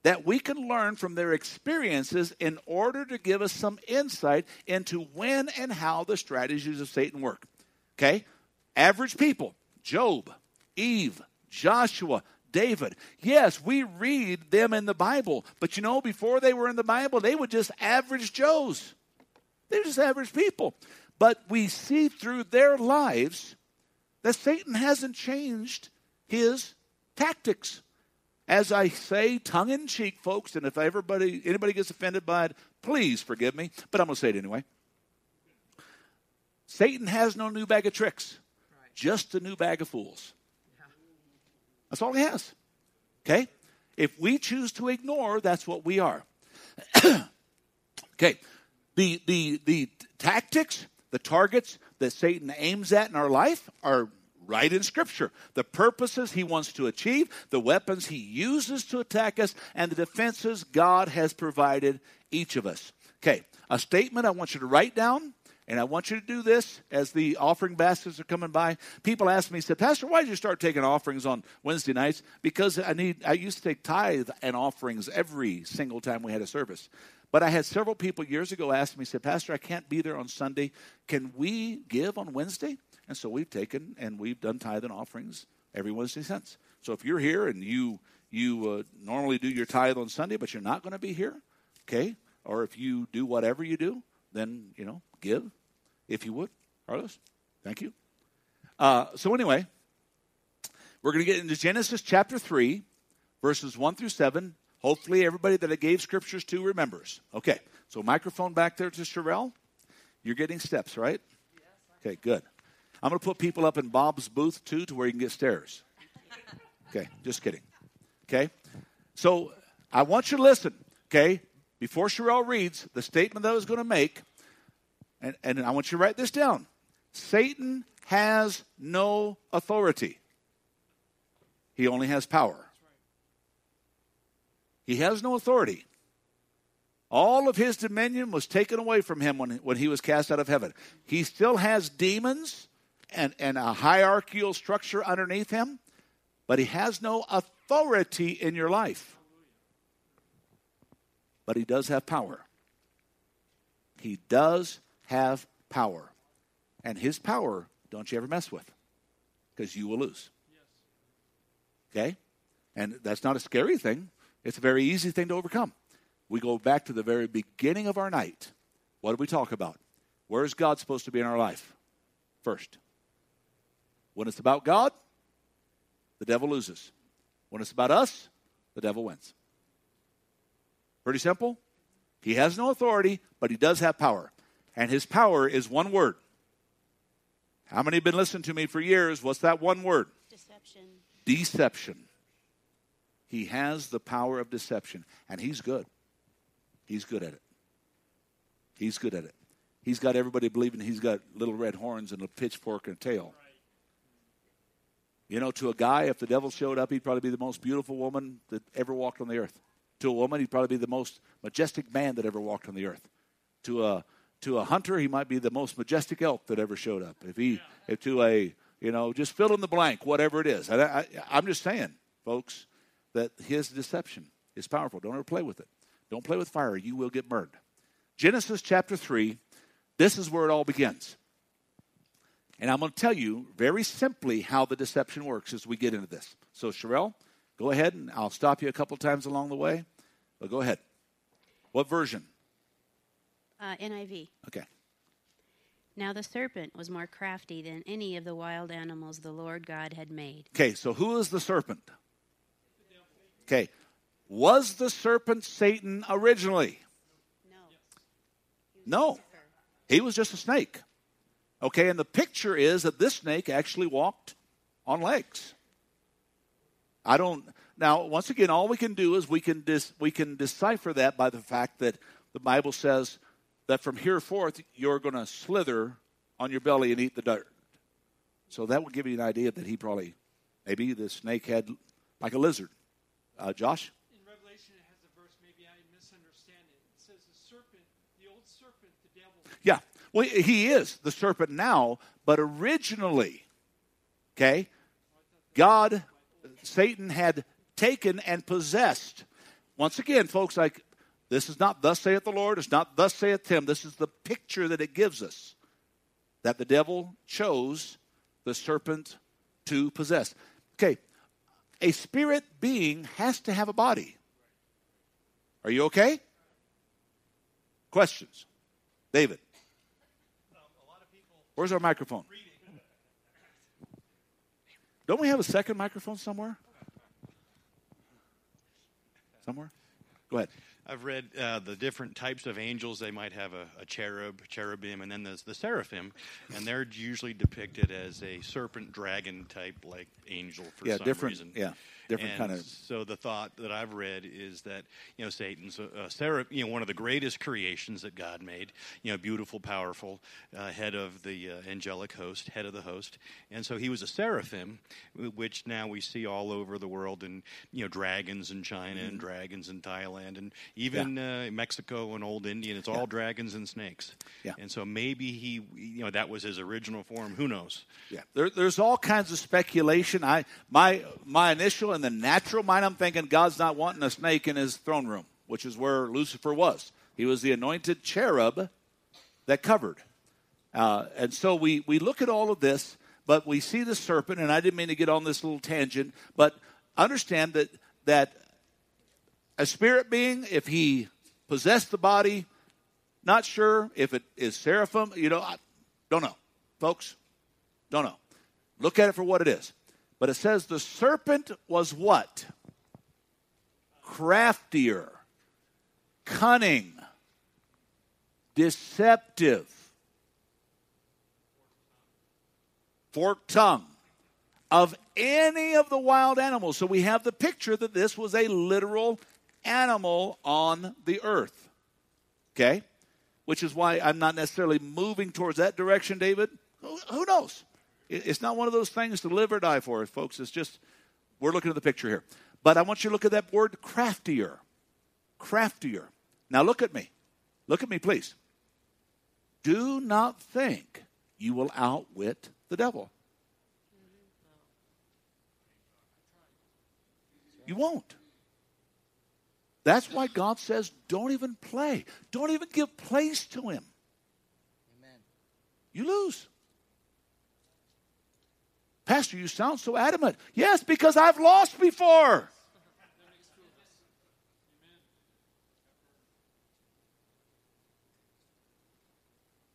That we can learn from their experiences in order to give us some insight into when and how the strategies of Satan work. Okay? Average people Job, Eve, Joshua, David. Yes, we read them in the Bible, but you know, before they were in the Bible, they were just average Joes. They were just average people. But we see through their lives that Satan hasn't changed his tactics. As I say, tongue in cheek, folks, and if everybody anybody gets offended by it, please forgive me, but I'm going to say it anyway. Satan has no new bag of tricks, just a new bag of fools. That's all he has. Okay? If we choose to ignore, that's what we are. okay. The, the, the tactics, the targets that Satan aims at in our life are right in Scripture. The purposes he wants to achieve, the weapons he uses to attack us, and the defenses God has provided each of us. Okay, a statement I want you to write down. And I want you to do this as the offering baskets are coming by. People ask me, said, Pastor, why did you start taking offerings on Wednesday nights? Because I need I used to take tithe and offerings every single time we had a service. But I had several people years ago ask me, said, Pastor, I can't be there on Sunday. Can we give on Wednesday? And so we've taken and we've done tithe and offerings every Wednesday since. So if you're here and you you uh, normally do your tithe on Sunday, but you're not going to be here, okay? Or if you do whatever you do, then you know give, if you would, Carlos. Thank you. Uh, so anyway, we're going to get into Genesis chapter three, verses one through seven. Hopefully, everybody that I gave scriptures to remembers. Okay, so microphone back there to Sherelle. You're getting steps, right? Okay, good. I'm going to put people up in Bob's booth too to where you can get stairs. Okay, just kidding. Okay, so I want you to listen. Okay, before Sherelle reads the statement that I was going to make, and, and I want you to write this down Satan has no authority, he only has power. He has no authority. All of his dominion was taken away from him when, when he was cast out of heaven. He still has demons and, and a hierarchical structure underneath him, but he has no authority in your life. But he does have power. He does have power. And his power, don't you ever mess with, because you will lose. Okay? And that's not a scary thing, it's a very easy thing to overcome. We go back to the very beginning of our night. What do we talk about? Where is God supposed to be in our life? First. When it's about God, the devil loses. When it's about us, the devil wins. Pretty simple. He has no authority, but he does have power. And his power is one word. How many have been listening to me for years? What's that one word? Deception. Deception. He has the power of deception, and he's good. He's good at it. He's good at it. He's got everybody believing he's got little red horns and a pitchfork and a tail. You know, to a guy, if the devil showed up, he'd probably be the most beautiful woman that ever walked on the earth. To a woman, he'd probably be the most majestic man that ever walked on the earth. To a to a hunter, he might be the most majestic elk that ever showed up. If he, if to a, you know, just fill in the blank, whatever it is. I, I, I'm just saying, folks, that his deception is powerful. Don't ever play with it. Don't play with fire. You will get burned. Genesis chapter 3, this is where it all begins. And I'm going to tell you very simply how the deception works as we get into this. So, Sherelle, go ahead and I'll stop you a couple times along the way. But go ahead. What version? Uh, NIV. Okay. Now the serpent was more crafty than any of the wild animals the Lord God had made. Okay, so who is the serpent? Okay. Was the serpent Satan originally? No. No. He was just a snake. Okay, and the picture is that this snake actually walked on legs. I don't now once again all we can do is we can dis, we can decipher that by the fact that the Bible says that from here forth you're going to slither on your belly and eat the dirt. So that would give you an idea that he probably maybe the snake had like a lizard. Uh, Josh? In Revelation, it has a verse, maybe I misunderstand it. It says the serpent, the old serpent, the devil. Yeah. Well, he is the serpent now, but originally, okay, God, Satan had taken and possessed. Once again, folks, like this is not thus saith the Lord, it's not thus saith him. This is the picture that it gives us that the devil chose the serpent to possess. Okay, a spirit being has to have a body. Are you okay? Questions? David. Where's our microphone? Don't we have a second microphone somewhere? Somewhere? Go ahead. I've read uh, the different types of angels. They might have a, a cherub, cherubim, and then there's the seraphim, and they're usually depicted as a serpent dragon type like angel for Yeah, some different- reason. yeah, different And kind of- So the thought that I've read is that you know Satan's uh, seraph, you know, one of the greatest creations that God made. You know, beautiful, powerful, uh, head of the uh, angelic host, head of the host, and so he was a seraphim, which now we see all over the world, and you know, dragons in China and Mhm. dragons in Thailand, and even uh, Mexico and Old Indian. It's all Yeah. dragons and snakes. Yeah. And so maybe he, you know, that was his original form. Who knows? Yeah, there, there's all kinds of speculation. I my my initial in the natural mind, I'm thinking God's not wanting a snake in His throne room, which is where Lucifer was. He was the anointed cherub that covered, uh, and so we we look at all of this, but we see the serpent. And I didn't mean to get on this little tangent, but understand that that a spirit being, if he possessed the body, not sure if it is seraphim. You know, I don't know, folks. Don't know. Look at it for what it is. But it says the serpent was what? Craftier, cunning, deceptive, forked tongue of any of the wild animals. So we have the picture that this was a literal animal on the earth. Okay? Which is why I'm not necessarily moving towards that direction, David. Who, knows? It- It's not one of those things to live or die for, folks. It's just, we're looking at the picture here. But I want you to look at that word craftier. Craftier. Now look at me. Look at me, please. Do not think you will outwit the devil. You won't. That's why God says, don't even play. Don't even give place to him. Amen. You lose. Pastor, you sound so adamant. Yes, because I've lost before.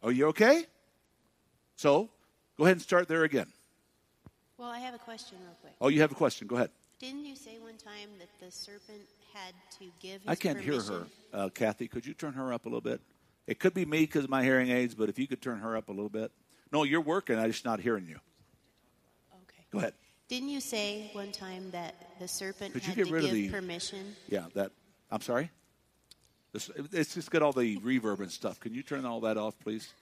Are you okay? So, go ahead and start there again. Well, I have a question real quick. Oh, you have a question. Go ahead. Didn't you say one time that the serpent had to give his I can't hear her. Uh, Kathy, could you turn her up a little bit? It could be me because of my hearing aids, but if you could turn her up a little bit. No, you're working. I'm just not hearing you. Go ahead. Didn't you say one time that the serpent Could you had get to rid of give the- permission? Yeah, that. I'm sorry? This, it's just got all the reverb and stuff. Can you turn all that off, please?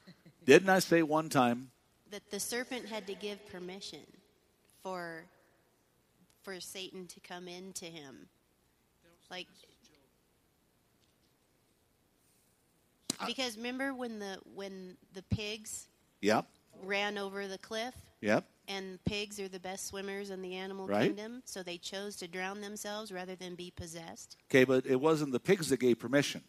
Didn't I say one time? That the serpent had to give permission for for Satan to come into him. Like because remember when the when the pigs Yep. ran over the cliff Yep. and pigs are the best swimmers in the animal Right. kingdom so they chose to drown themselves rather than be possessed Okay, but it wasn't the pigs that gave permission.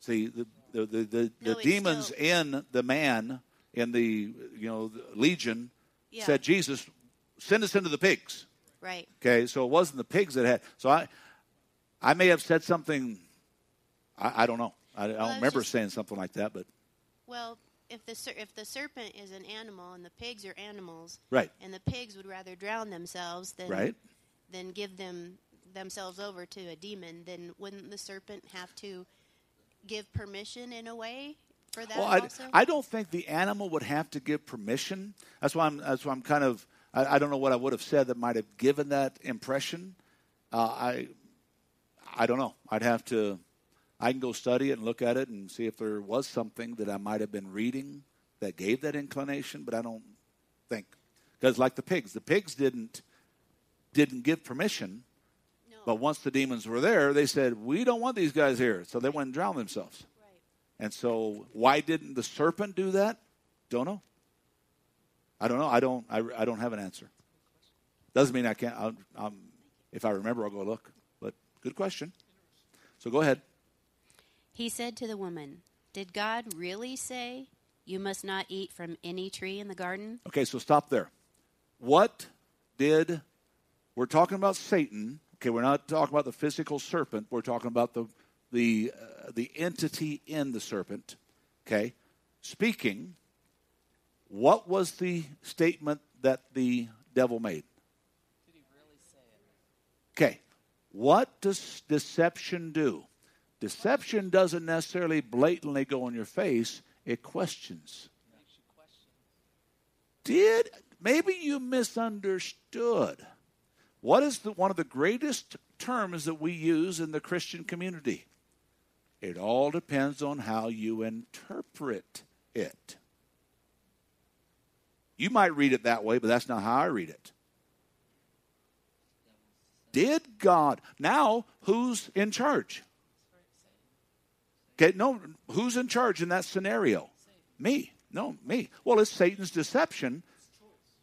See, the the the, the, No, the demons still- in the man in the you know the legion Yeah. said, "Jesus, send us into the pigs." right Okay, so it wasn't the pigs that had. So I, I may have said something. I, I don't know. I, I I don't remember just- saying something like that, but well if the ser- if the serpent is an animal and the pigs are animals Right. and the pigs would rather drown themselves than Right. than give them themselves over to a demon then wouldn't the serpent have to give permission in a way for that well, I, I don't think the animal would have to give permission. That's why I'm. That's why I'm kind of. I, I don't know what I would have said that might have given that impression. Uh, I, I don't know. I'd have to. I can go study it and look at it and see if there was something that I might have been reading that gave that inclination, but I don't think because like the pigs, the pigs didn't didn't give permission. But once the demons were there, they said, "We don't want these guys here," so they went and drowned themselves. And so, why didn't the serpent do that? Don't know. I don't know. I don't. I, I don't have an answer. Doesn't mean I can't. I'll, if I remember, I'll go look. But good question. So go ahead. He said to the woman did god really say you must not eat from any tree in the garden Okay, so stop there. What did we're talking about Satan? Okay, we're not talking about the physical serpent. We're talking about the the uh, the entity in the serpent. Okay, speaking. What was the statement that the devil made? Did he really say it? Okay, What does deception do? Deception doesn't necessarily blatantly go in your face, it questions. Did maybe you misunderstood? What is the, one of the greatest terms that we use in the Christian community? It all depends on how you interpret it. You might read it that way, but that's not how I read it. Did God. Now, who's in charge? Okay, no, who's in charge in that scenario? Me. No, me. Well, it's Satan's deception,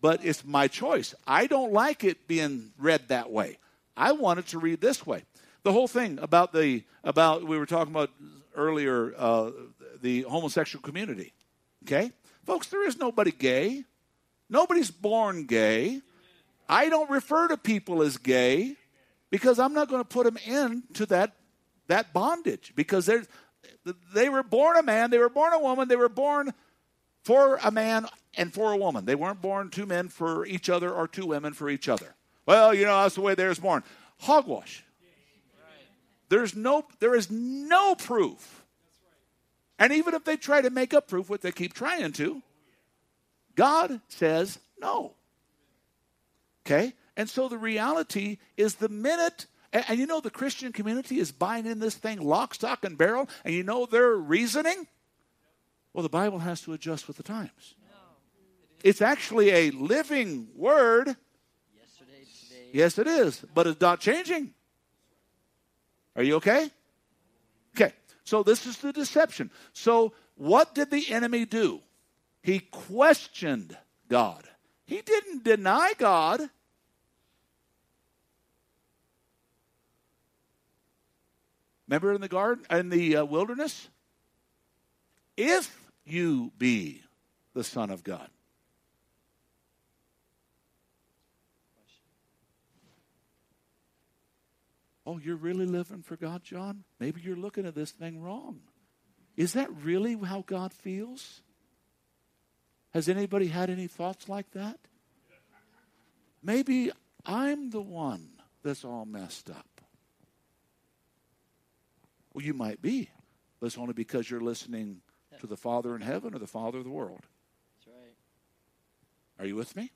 but it's my choice. I don't like it being read that way. I want it to read this way. The whole thing about the about we were talking about earlier uh, the homosexual community. Okay, folks, there is nobody gay. Nobody's born gay. I don't refer to people as gay because I'm not going to put them into that that bondage because they they were born a man, they were born a woman, they were born for a man and for a woman. They weren't born two men for each other or two women for each other. Well, you know, that's the way they was born. Hogwash. There's no there is no proof. And even if they try to make up proof, what they keep trying to, God says no. Okay? And so the reality is the minute, and, and, you know, the Christian community is buying in this thing lock, stock, and barrel, and you know their reasoning? Well, the Bible has to adjust with the times. It's actually a living word. Yes, it is, but it's not changing. Are you okay? Okay, so this is the deception. So, what did the enemy do? He questioned God. He didn't deny God. Remember in the garden, in the uh, wilderness? If you be the Son of God. Oh, you're really living for God, John? Maybe you're looking at this thing wrong. Is that really how God feels? Has anybody had any thoughts like that? Maybe I'm the one that's all messed up. Well, you might be, but it's only because you're listening to the Father in heaven or the Father of the world. That's right. Are you with me?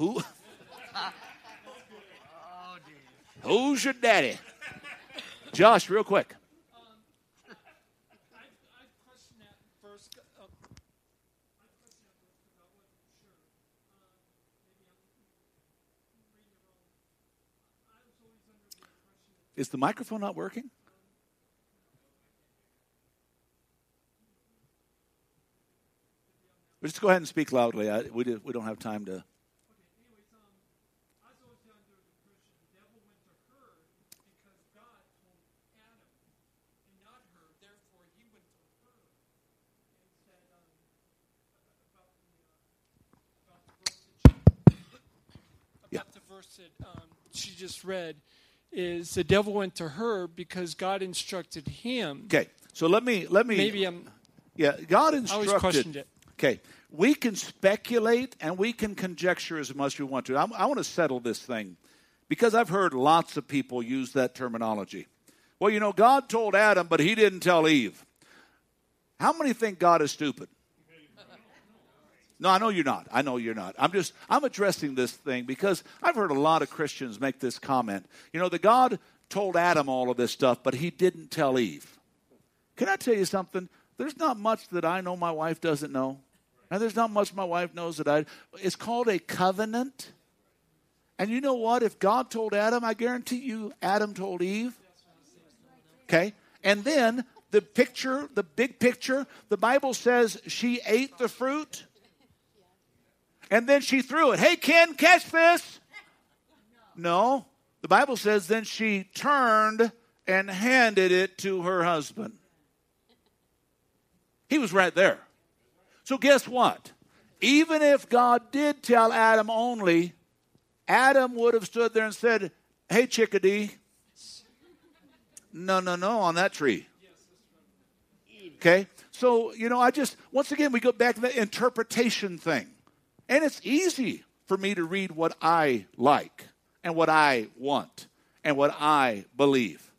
Mm-hmm. Who? Who's your daddy? Josh, real quick. Is the microphone not working? Just go ahead and speak loudly. I, we, did, we don't have time to. Yeah. About the verse that um, she just read is the devil went to her because God instructed him. Okay, so let me let me. Maybe I'm. Yeah, God instructed. I always questioned it. Okay, we can speculate and we can conjecture as much as we want to. I, I want to settle this thing because I've heard lots of people use that terminology. Well, you know, God told Adam, but he didn't tell Eve. How many think God is stupid? No, I know you're not. I know you're not. I'm just I'm addressing this thing because I've heard a lot of Christians make this comment. You know, the God told Adam all of this stuff, but he didn't tell Eve. Can I tell you something? There's not much that I know my wife doesn't know. And there's not much my wife knows that I it's called a covenant. And you know what? If God told Adam, I guarantee you Adam told Eve. Okay? And then the picture, the big picture, the Bible says she ate the fruit. And then she threw it. Hey, Ken, catch this. No. The Bible says then she turned and handed it to her husband. He was right there. So, guess what? Even if God did tell Adam only, Adam would have stood there and said, Hey, chickadee. No, no, no, on that tree. Okay? So, you know, I just, once again, we go back to the interpretation thing. And it's easy for me to read what I like. and what I want and what I believe.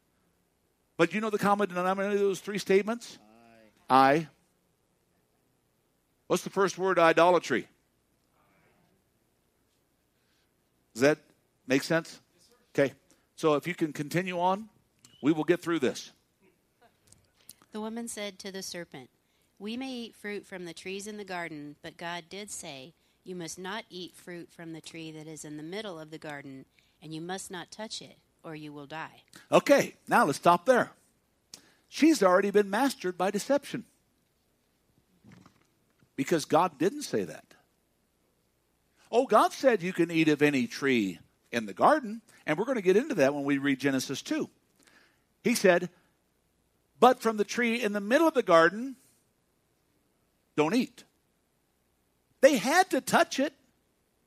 But you know the common denominator of those three statements? I. I. What's the first word idolatry? Does that make sense? Okay. So if you can continue on, we will get through this. The woman said to the serpent, We may eat fruit from the trees in the garden, but God did say, You must not eat fruit from the tree that is in the middle of the garden, and you must not touch it, or you will die. Okay, now let's stop there. She's already been mastered by deception. Because God didn't say that. Oh, God said you can eat of any tree in the garden, and we're going to get into that when we read Genesis 2. He said, But from the tree in the middle of the garden, don't eat. They had to touch it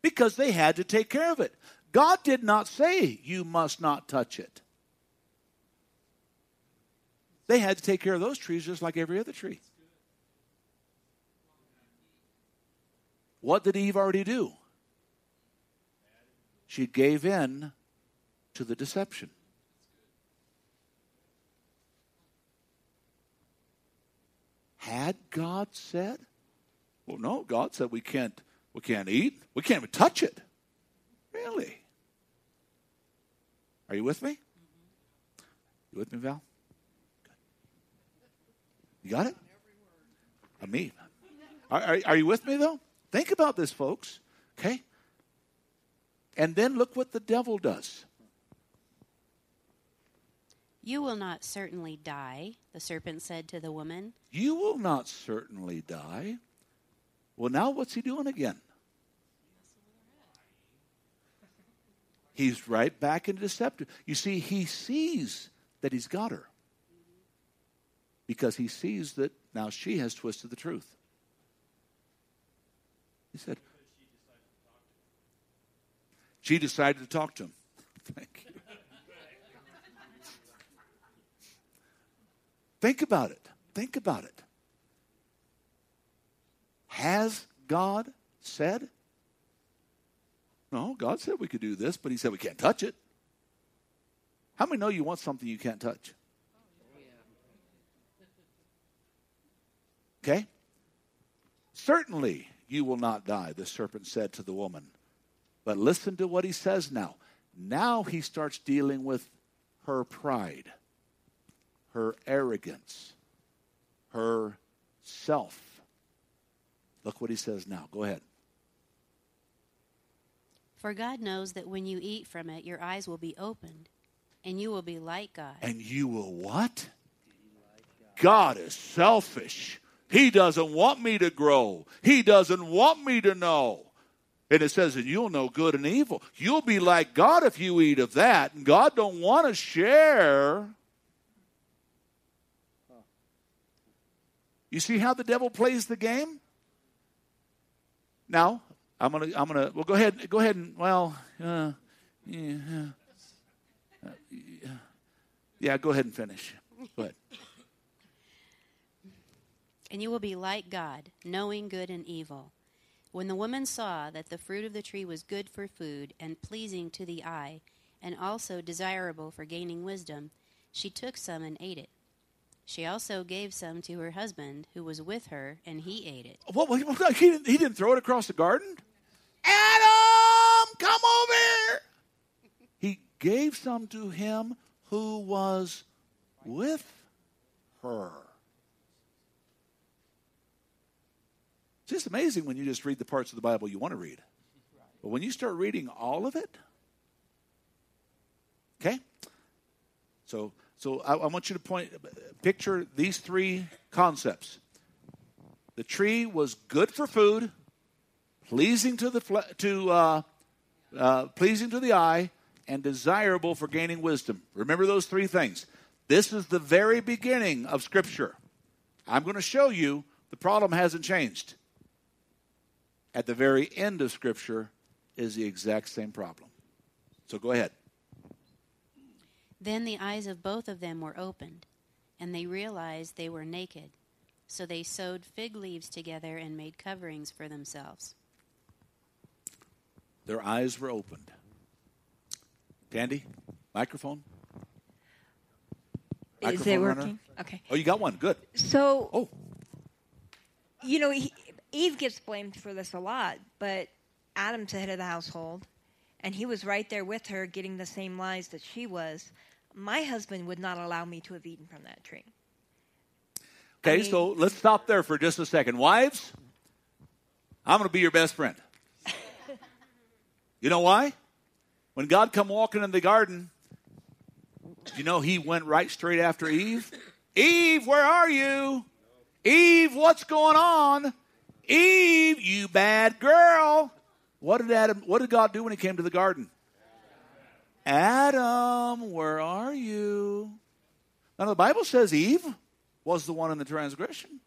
because they had to take care of it. God did not say, You must not touch it. They had to take care of those trees just like every other tree. What did Eve already do? She gave in to the deception. Had God said? Well, no, God said we can't we can't eat. We can't even touch it. Really? Are you with me? You with me, Val? You got it? Me. Are, are, are you with me, though? Think about this, folks. Okay? And then look what the devil does. You will not certainly die, the serpent said to the woman. You will not certainly die. Well, now what's he doing again? He's right back in deceptive. You see, he sees that he's got her because he sees that now she has twisted the truth. He said, She decided to talk to him. Thank you. Think about it. Think about it. Has God said? No, God said we could do this, but He said we can't touch it. How many know you want something you can't touch? Okay? Certainly you will not die, the serpent said to the woman. But listen to what he says now. Now he starts dealing with her pride, her arrogance, her self. Look what he says now. Go ahead. For God knows that when you eat from it, your eyes will be opened, and you will be like God. And you will what? God is selfish. He doesn't want me to grow. He doesn't want me to know. And it says that you'll know good and evil. You'll be like God if you eat of that. And God don't want to share. You see how the devil plays the game? Now, I'm gonna, I'm gonna. Well, go ahead, go ahead and well, uh, yeah, uh, yeah, go ahead and finish. Go ahead. And you will be like God, knowing good and evil. When the woman saw that the fruit of the tree was good for food and pleasing to the eye, and also desirable for gaining wisdom, she took some and ate it. She also gave some to her husband, who was with her, and he ate it. What? what he, didn't, he didn't throw it across the garden? Adam, come over here. He gave some to him who was with her. It's just amazing when you just read the parts of the Bible you want to read. But when you start reading all of it, okay? So, so I, I want you to point, picture these three concepts. The tree was good for food, pleasing to the to uh, uh, pleasing to the eye, and desirable for gaining wisdom. Remember those three things. This is the very beginning of Scripture. I'm going to show you the problem hasn't changed. At the very end of Scripture is the exact same problem. So go ahead. Then the eyes of both of them were opened, and they realized they were naked. So they sewed fig leaves together and made coverings for themselves. Their eyes were opened. Tandy, microphone. Is it runner? working? Okay. Oh, you got one. Good. So, oh, you know, he, Eve gets blamed for this a lot, but Adam's the head of the household, and he was right there with her, getting the same lies that she was. My husband would not allow me to have eaten from that tree. Okay, I mean- so let's stop there for just a second. Wives, I'm going to be your best friend. you know why? When God come walking in the garden, you know he went right straight after Eve? Eve, where are you? Eve, what's going on? Eve, you bad girl. What did Adam what did God do when he came to the garden? Adam, where are you? Now the Bible says Eve was the one in the transgression.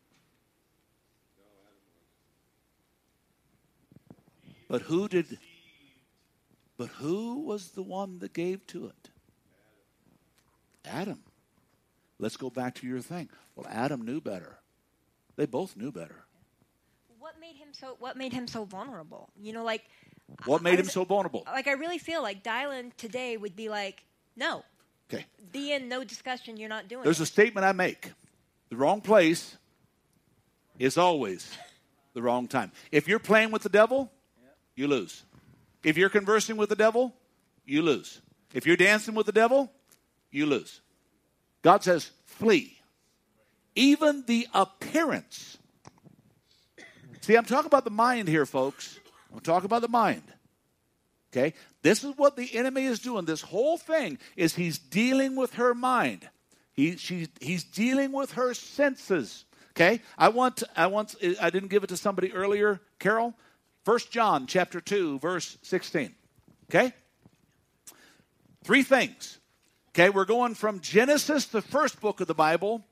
But who did but who was the one that gave to it? Adam. Let's go back to your thing. Well, Adam knew better. They both knew better. What made him so? What made him so vulnerable? You know, like What made I him so vulnerable? like I really feel like Dylan today would be like, no, Okay. the end, no discussion. You're not doing. There's it. a statement I make. The wrong place is always the wrong time. If you're playing with the devil, you lose. If you're conversing with the devil, you lose. If you're dancing with the devil, you lose. God says, flee. Even the appearance. See, I'm talking about the mind here, folks. I'm talking about the mind. Okay? This is what the enemy is doing. This whole thing is he's dealing with her mind. He, she, he's dealing with her senses. Okay? I want, I want, I didn't give it to somebody earlier, Carol. First John chapter 2, verse 16. Okay? Three things. Okay, we're going from Genesis, the first book of the Bible,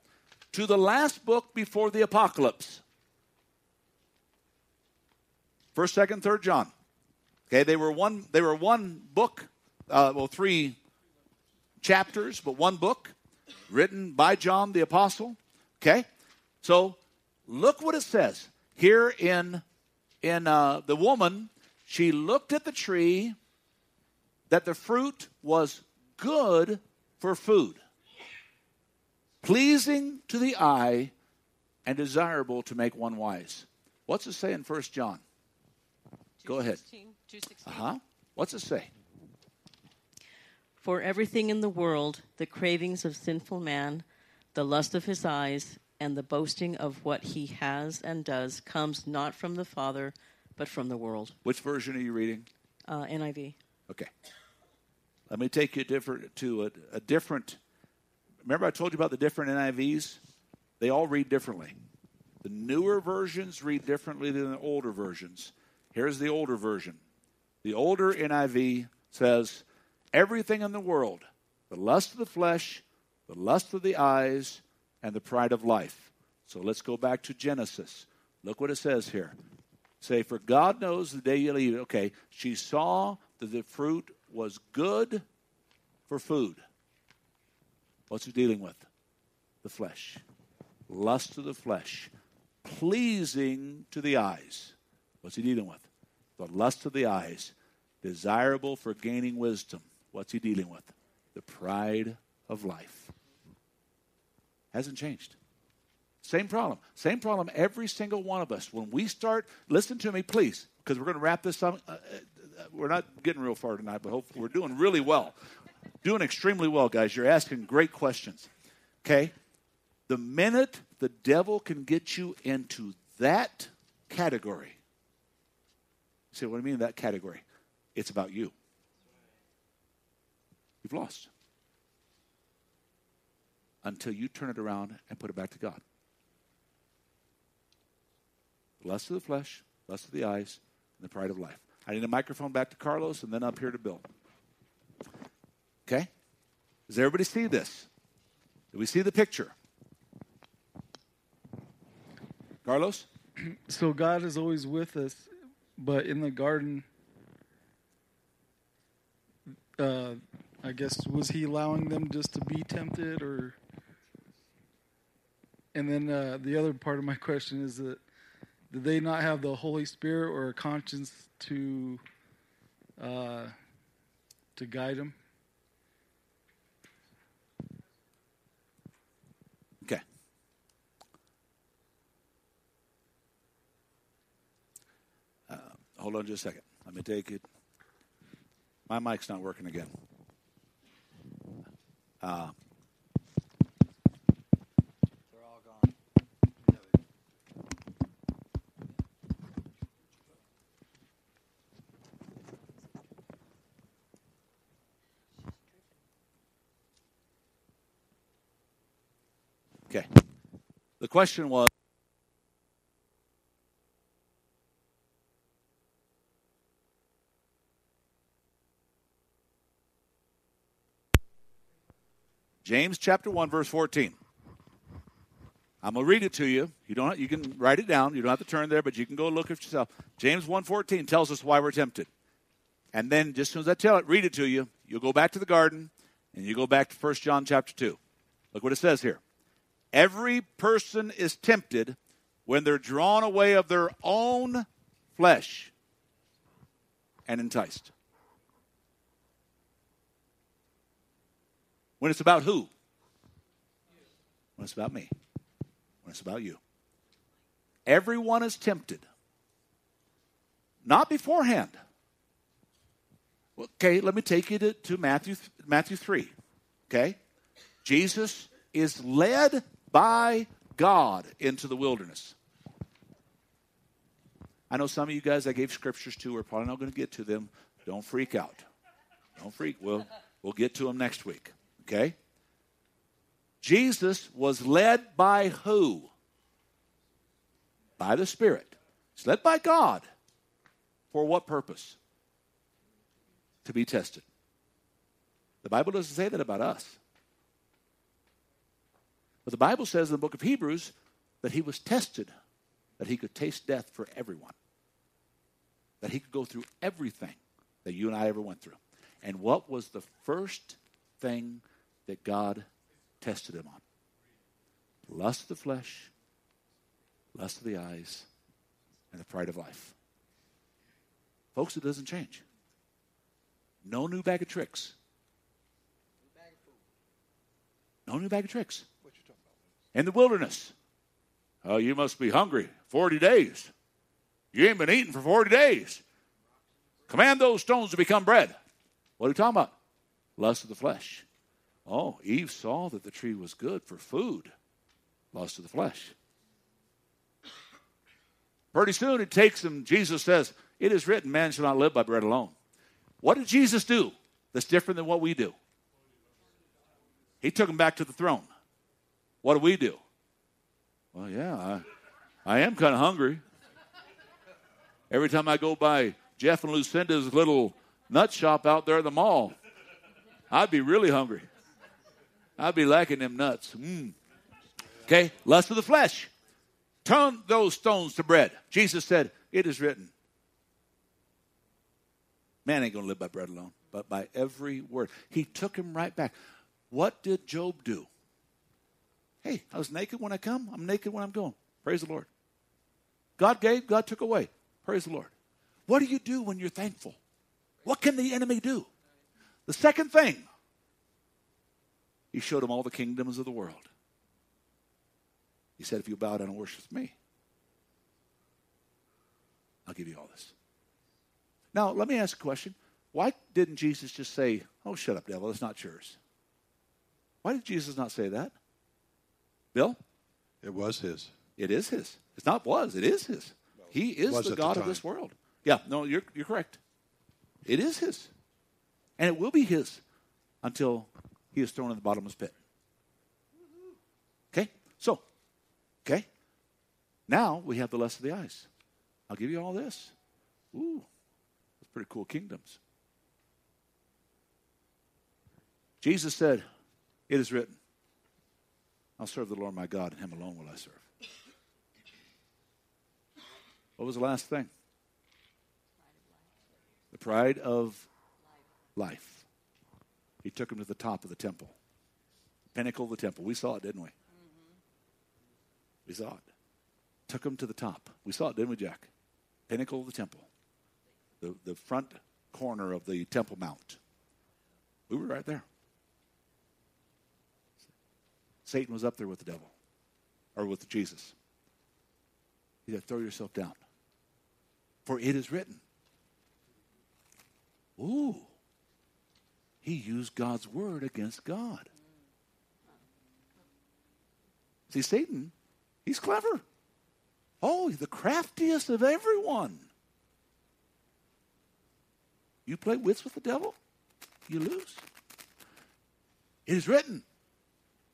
to the last book before the apocalypse. First, second, third John. Okay, they were one. They were one book. Uh, well, three chapters, but one book, written by John the apostle. Okay, so look what it says here in in uh, the woman. She looked at the tree that the fruit was good for food, pleasing to the eye, and desirable to make one wise. What's it say in First John? Go ahead. Uh huh. What's it say? For everything in the world, the cravings of sinful man, the lust of his eyes, and the boasting of what he has and does comes not from the Father, but from the world. Which version are you reading? Uh, NIV. Okay. Let me take you different to a, a different. Remember, I told you about the different NIVs. They all read differently. The newer versions read differently than the older versions. Here's the older version. The older NIV says, "Everything in the world, the lust of the flesh, the lust of the eyes, and the pride of life." So let's go back to Genesis. Look what it says here. Say, for God knows the day you'll eat it. Okay, she saw that the fruit was good for food. What's he dealing with? The flesh. Lust of the flesh. Pleasing to the eyes. What's he dealing with? The lust of the eyes. Desirable for gaining wisdom. What's he dealing with? The pride of life. Hasn't changed. Same problem. Same problem, every single one of us. When we start, listen to me, please, because we're going to wrap this up. Uh, uh, we're not getting real far tonight, but hopefully we're doing really well. Doing extremely well, guys. You're asking great questions. Okay? The minute the devil can get you into that category, say, what do you mean that category? It's about you. You've lost. Until you turn it around and put it back to God. lust of the flesh, lust of the eyes, and the pride of life. I need a microphone back to Carlos and then up here to Bill. Okay? Does everybody see this? Do we see the picture? Carlos? So God is always with us, but in the garden, uh, I guess was He allowing them just to be tempted, or? And then uh, the other part of my question is that did they not have the Holy Spirit or a conscience to uh, to guide them? Hold on just a second. Let me take it. My mic's not working again. Uh, Okay. The question was James chapter 1 verse 14. I'm going to read it to you. You don't you can write it down. You don't have to turn there, but you can go look at yourself. James 1:14 tells us why we're tempted. And then just as soon as I tell it, read it to you, you'll go back to the garden and you go back to 1 John chapter 2. Look what it says here. Every person is tempted when they're drawn away of their own flesh and enticed. When it's about who? When it's about me. When it's about you. Everyone is tempted. Not beforehand. Okay, let me take you to, to Matthew, Matthew 3. Okay? Jesus is led by God into the wilderness. I know some of you guys I gave scriptures to are probably not going to get to them. Don't freak out. Don't freak. We'll, we'll get to them next week. Okay? Jesus was led by who? By the Spirit. He's led by God. For what purpose? To be tested. The Bible doesn't say that about us. But the Bible says in the book of Hebrews that he was tested, that he could taste death for everyone, that he could go through everything that you and I ever went through. And what was the first thing that God tested him on? Lust of the flesh, lust of the eyes, and the pride of life. Folks, it doesn't change. No new bag of tricks. No new bag of tricks. What are you talking about? In the wilderness. Oh, you must be hungry. 40 days. You ain't been eating for 40 days. Command those stones to become bread. What are you talking about? Lust of the flesh. Oh, Eve saw that the tree was good for food. Lust of the flesh. Pretty soon it takes them, Jesus says, It is written, man shall not live by bread alone. What did Jesus do that's different than what we do? He took them back to the throne. What do we do? Well, yeah, I, I am kind of hungry. Every time I go by Jeff and Lucinda's little nut shop out there at the mall, I'd be really hungry. I'd be lacking them nuts. Mm. Okay, lust of the flesh. Turn those stones to bread. Jesus said, It is written. Man ain't going to live by bread alone, but by every word. He took him right back. What did Job do? Hey, I was naked when I come. I'm naked when I'm going. Praise the Lord. God gave, God took away. Praise the Lord. What do you do when you're thankful? What can the enemy do? The second thing, he showed him all the kingdoms of the world. He said, If you bow down and worship me, I'll give you all this. Now, let me ask a question. Why didn't Jesus just say, Oh, shut up, devil, it's not yours? Why did Jesus not say that? Bill? It was his. It is his. It's not was, it is his. He is the at the God of this world. Yeah, no, you're, you're correct. It is his. And it will be his until he is thrown in the bottomless pit. Okay? So, okay? Now we have the lust of the eyes. I'll give you all this. Ooh, that's pretty cool kingdoms. Jesus said, It is written, I'll serve the Lord my God, and him alone will I serve. What was the last thing? The pride of life. He took him to the top of the temple, pinnacle of the temple. We saw it, didn't we? We saw it. Took him to the top. We saw it, didn't we, Jack? Pinnacle of the temple, the, the front corner of the Temple Mount. We were right there. Satan was up there with the devil, or with Jesus. He said, Throw yourself down. For it is written, Ooh. He used God's word against God. See, Satan, he's clever. Oh, the craftiest of everyone. You play wits with the devil, you lose. It is written.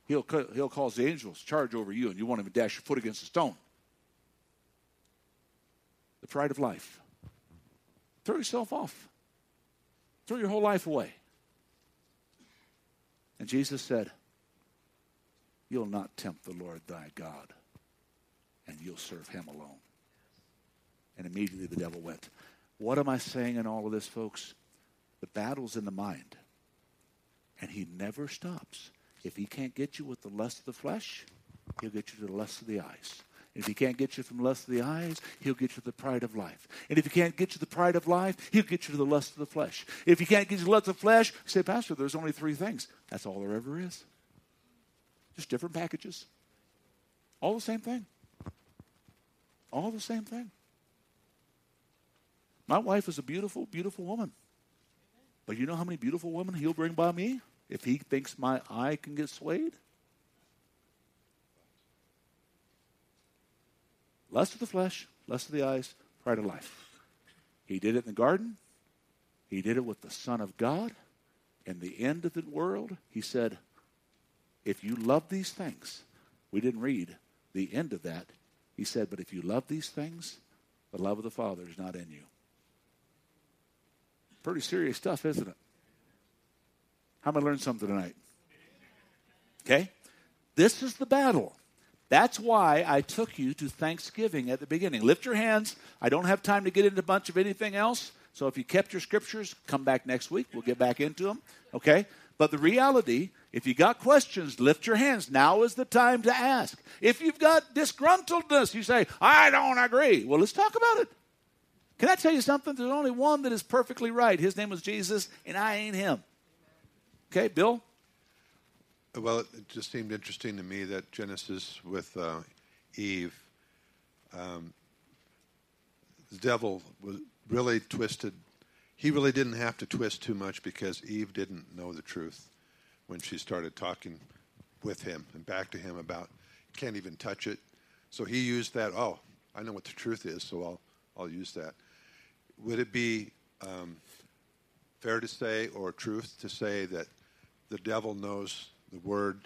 He'll, he'll cause the angels charge over you, and you won't even dash your foot against a stone. The pride of life. Throw yourself off. Throw your whole life away. And Jesus said, You'll not tempt the Lord thy God, and you'll serve him alone. And immediately the devil went. What am I saying in all of this, folks? The battle's in the mind. And he never stops. If he can't get you with the lust of the flesh, he'll get you to the lust of the eyes. And if he can't get you from lust of the eyes, he'll get you to the pride of life. And if he can't get you the pride of life, he'll get you to the lust of the flesh. If he can't get you the lust of the flesh, say, Pastor, there's only three things. That's all there ever is. Just different packages. All the same thing. All the same thing. My wife is a beautiful, beautiful woman. But you know how many beautiful women he'll bring by me if he thinks my eye can get swayed? Lust of the flesh, lust of the eyes, pride of life. He did it in the garden. He did it with the Son of God. In the end of the world, he said, If you love these things, we didn't read the end of that. He said, But if you love these things, the love of the Father is not in you. Pretty serious stuff, isn't it? How am I learned something tonight? Okay? This is the battle. That's why I took you to Thanksgiving at the beginning. Lift your hands. I don't have time to get into a bunch of anything else. So if you kept your scriptures, come back next week. We'll get back into them. Okay? But the reality, if you got questions, lift your hands. Now is the time to ask. If you've got disgruntledness, you say, I don't agree. Well, let's talk about it. Can I tell you something? There's only one that is perfectly right. His name was Jesus, and I ain't him. Okay, Bill? Well, it just seemed interesting to me that Genesis with uh, Eve, um, the devil was really twisted. He really didn't have to twist too much because Eve didn't know the truth when she started talking with him and back to him about can't even touch it. So he used that. Oh, I know what the truth is, so I'll I'll use that. Would it be um, fair to say, or truth to say, that the devil knows the word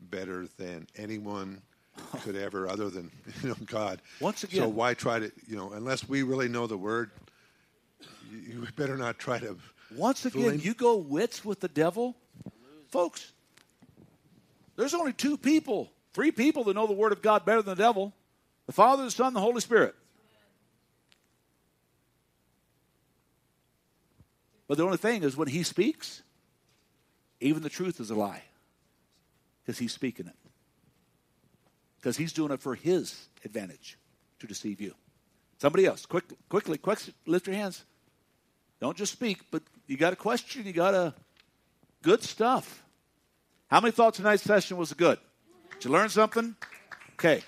better than anyone could ever, other than you know God? Once again, so why try to you know unless we really know the word, you, you better not try to. Once again, you go wits with the devil, folks. There's only two people, three people that know the word of God better than the devil: the Father, the Son, the Holy Spirit. But the only thing is, when he speaks, even the truth is a lie. Because he's speaking it. Because he's doing it for his advantage to deceive you. Somebody else, quick, quickly, quick, lift your hands. Don't just speak, but you got a question, you got a good stuff. How many thought tonight's session was good? Did you learn something? Okay.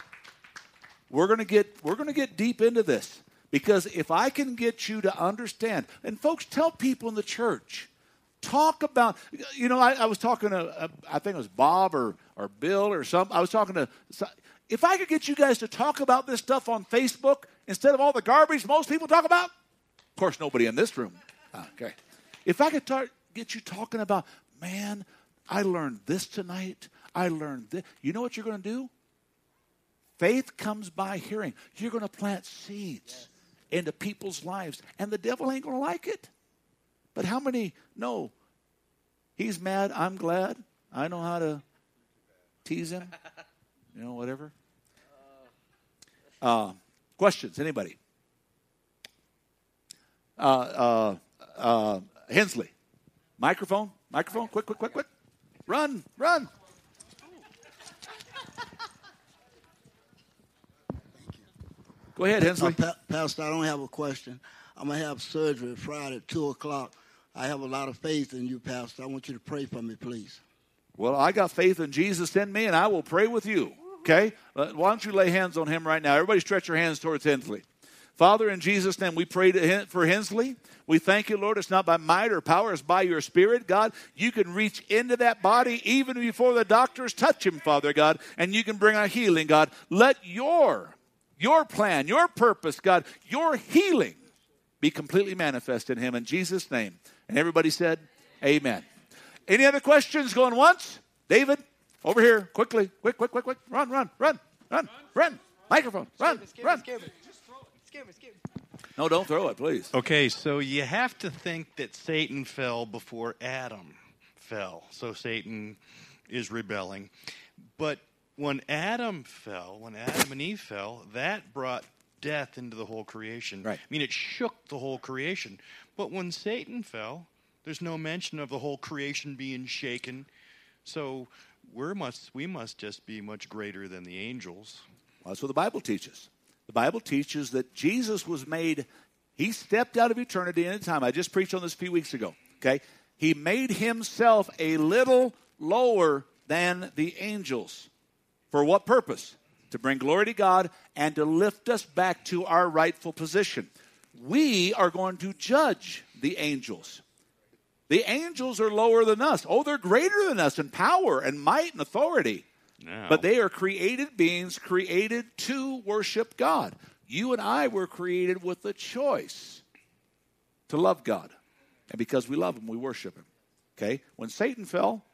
We're gonna get we're gonna get deep into this. Because if I can get you to understand, and folks, tell people in the church, talk about, you know, I, I was talking to, uh, I think it was Bob or, or Bill or some, I was talking to, if I could get you guys to talk about this stuff on Facebook instead of all the garbage most people talk about, of course, nobody in this room. Okay. If I could tar- get you talking about, man, I learned this tonight. I learned this. You know what you're going to do? Faith comes by hearing. You're going to plant seeds into people's lives, and the devil ain't going to like it. But how many know he's mad? I'm glad. I know how to tease him. You know, whatever. Uh, questions? Anybody? Uh, uh, uh, Hensley. Microphone? Microphone? Quick, quick, quick, quick. Run, run. Go ahead, Hensley. Uh, pa- Pastor, I don't have a question. I'm going to have surgery Friday at 2 o'clock. I have a lot of faith in you, Pastor. I want you to pray for me, please. Well, I got faith in Jesus in me, and I will pray with you. Okay? Uh, why don't you lay hands on him right now? Everybody stretch your hands towards Hensley. Father, in Jesus' name, we pray for Hensley. We thank you, Lord. It's not by might or power, it's by your Spirit, God. You can reach into that body even before the doctors touch him, Father God, and you can bring a healing, God. Let your your plan, your purpose, God, your healing be completely manifest in him in Jesus' name. And everybody said, Amen. Any other questions going once? David, over here, quickly, quick, quick, quick, quick. Run, run, run, run, run. Microphone, run, run. No, don't throw it, please. Okay, so you have to think that Satan fell before Adam fell. So Satan is rebelling. But when Adam fell, when Adam and Eve fell, that brought death into the whole creation. Right. I mean, it shook the whole creation. But when Satan fell, there's no mention of the whole creation being shaken. So we must we must just be much greater than the angels. Well, that's what the Bible teaches. The Bible teaches that Jesus was made, he stepped out of eternity in time. I just preached on this a few weeks ago. Okay? He made himself a little lower than the angels. For what purpose? To bring glory to God and to lift us back to our rightful position. We are going to judge the angels. The angels are lower than us. Oh, they're greater than us in power and might and authority. No. But they are created beings created to worship God. You and I were created with a choice to love God. And because we love Him, we worship Him. Okay? When Satan fell,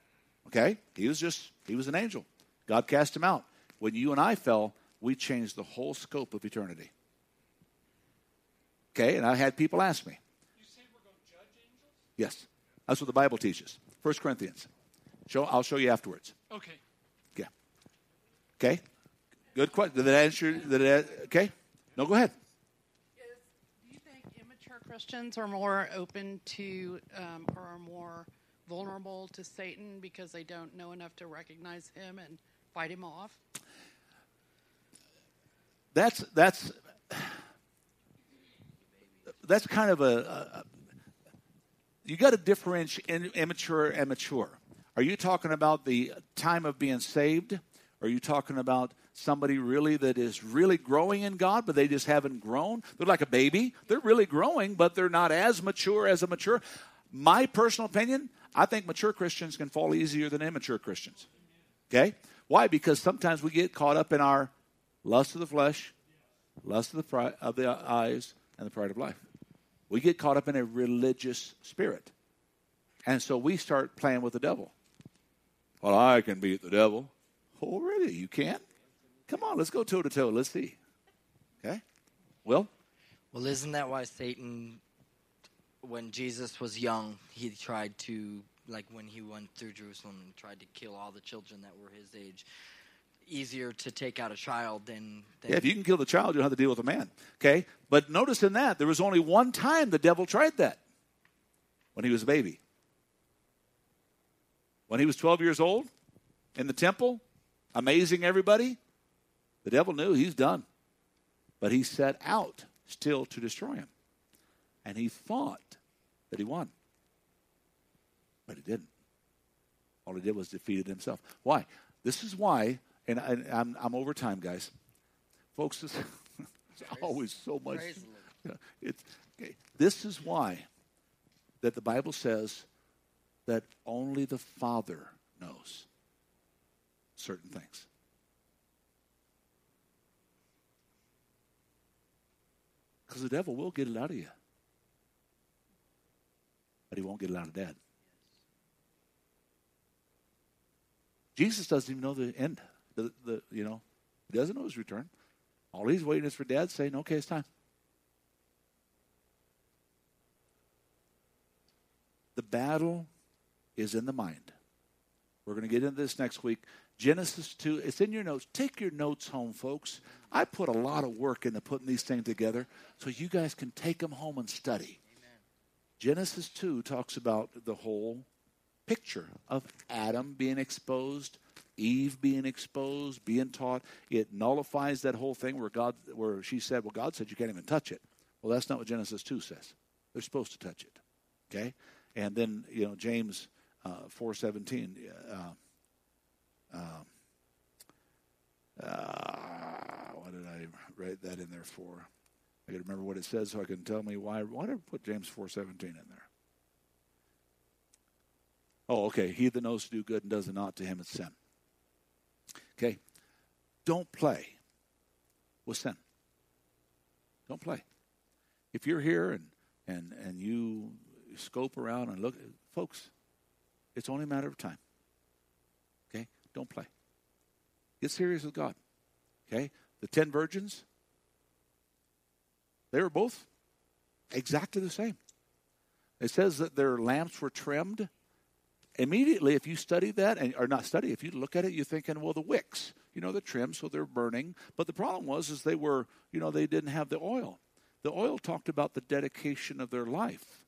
okay, he was just, he was an angel. God cast him out. When you and I fell, we changed the whole scope of eternity. Okay? And I had people ask me. Yes. That's what the Bible teaches. 1 Corinthians. Show, I'll show you afterwards. Okay. Yeah. Okay. Good question. Did that answer? Did it, okay. No, go ahead. Is, do you think immature Christians are more open to um, or are more vulnerable to Satan because they don't know enough to recognize him and fight him off. That's that's that's kind of a, a you got to differentiate immature and mature. Are you talking about the time of being saved? Are you talking about somebody really that is really growing in God, but they just haven't grown? They're like a baby. They're really growing, but they're not as mature as a mature. My personal opinion, I think mature Christians can fall easier than immature Christians. Okay? Why? Because sometimes we get caught up in our lust of the flesh, lust of the, of the eyes, and the pride of life. We get caught up in a religious spirit. And so we start playing with the devil. Well, I can beat the devil. Oh, really? You can? Come on, let's go toe to toe. Let's see. Okay? Will? Well, isn't that why Satan, when Jesus was young, he tried to, like when he went through Jerusalem and tried to kill all the children that were his age? Easier to take out a child than. than Yeah, if you can kill the child, you don't have to deal with a man. Okay? But notice in that, there was only one time the devil tried that when he was a baby. When he was 12 years old in the temple, amazing everybody, the devil knew he's done. But he set out still to destroy him. And he thought that he won. But he didn't. All he did was defeated himself. Why? This is why, and, I, I'm, I'm over time, guys. Folks, this, it's always so much. Praise the Lord. you know, it's, okay, this is why that the Bible says that only the Father knows certain things. Because the devil will get it out of you. But he won't get it out of dad. Jesus doesn't even know the end. The, the, you know, he doesn't know his return. All he's waiting is for dad saying, okay, it's time. The battle is in the mind. We're going to get into this next week. Genesis 2, it's in your notes. Take your notes home, folks. I put a lot of work into putting these things together so you guys can take them home and study. Genesis 2 talks about the whole picture of Adam being exposed, Eve being exposed, being taught. It nullifies that whole thing where God where she said, Well, God said you can't even touch it. Well, that's not what Genesis 2 says. They're supposed to touch it. Okay? And then, you know, James uh, 4.17, uh, um, uh, what did I write that in there for? I got to remember what it says so I can tell me why. Why did I put James 4.17 in there? Oh, okay. He that knows to do good and does it not, to him is sin. Okay? Don't play with sin. Don't play. If you're here and, and, and you scope around and look, folks, it's only a matter of time. Okay? Don't play. Get serious with God. Okay? The ten virgins, they were both exactly the same. It says that their lamps were trimmed. Immediately, if you study that, and, or not study, if you look at it, you're thinking, well, the wicks, you know, the trim, so they're burning. But the problem was, is they were, you know, they didn't have the oil. The oil talked about the dedication of their life.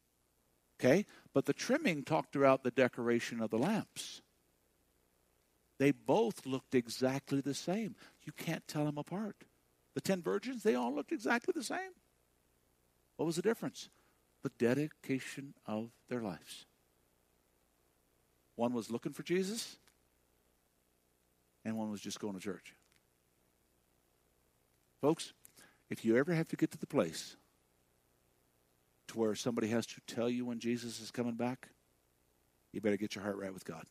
Okay? But the trimming talked about the decoration of the lamps. They both looked exactly the same. You can't tell them apart. The ten virgins, they all looked exactly the same. What was the difference? The dedication of their lives. One was looking for Jesus, and one was just going to church. Folks, if you ever have to get to the place to where somebody has to tell you when Jesus is coming back, you better get your heart right with God.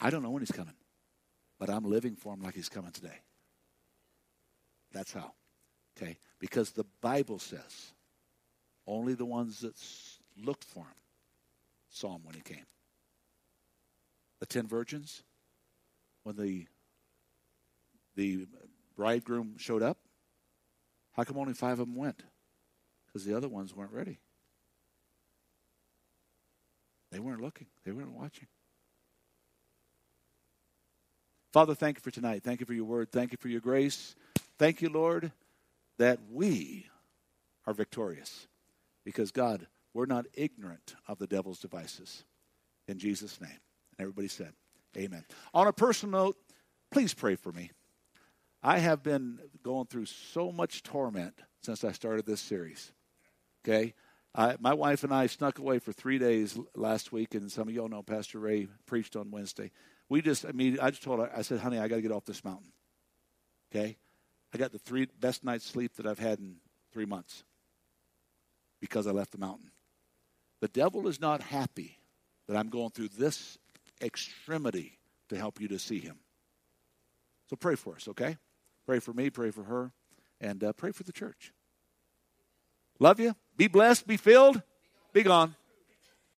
I don't know when he's coming, but I'm living for him like he's coming today. That's how. Okay? Because the Bible says only the ones that looked for him saw him when he came. The ten virgins, when the the bridegroom showed up, how come only five of them went? Because the other ones weren't ready. They weren't looking. They weren't watching. Father, thank you for tonight. Thank you for your word. Thank you for your grace. Thank you, Lord, that we are victorious. Because, God, we're not ignorant of the devil's devices. In Jesus' name. And everybody said, Amen. On a personal note, please pray for me. I have been going through so much torment since I started this series. Okay? I, my wife and I snuck away for three days last week, and some of y'all know Pastor Ray preached on Wednesday. We just, I mean, I just told her, I said, honey, I got to get off this mountain. Okay? I got the three best night's sleep that I've had in three months because I left the mountain. The devil is not happy that I'm going through this extremity to help you to see him. So pray for us, okay? Pray for me, pray for her, and uh, pray for the church. Love you. Be blessed, be filled, be gone.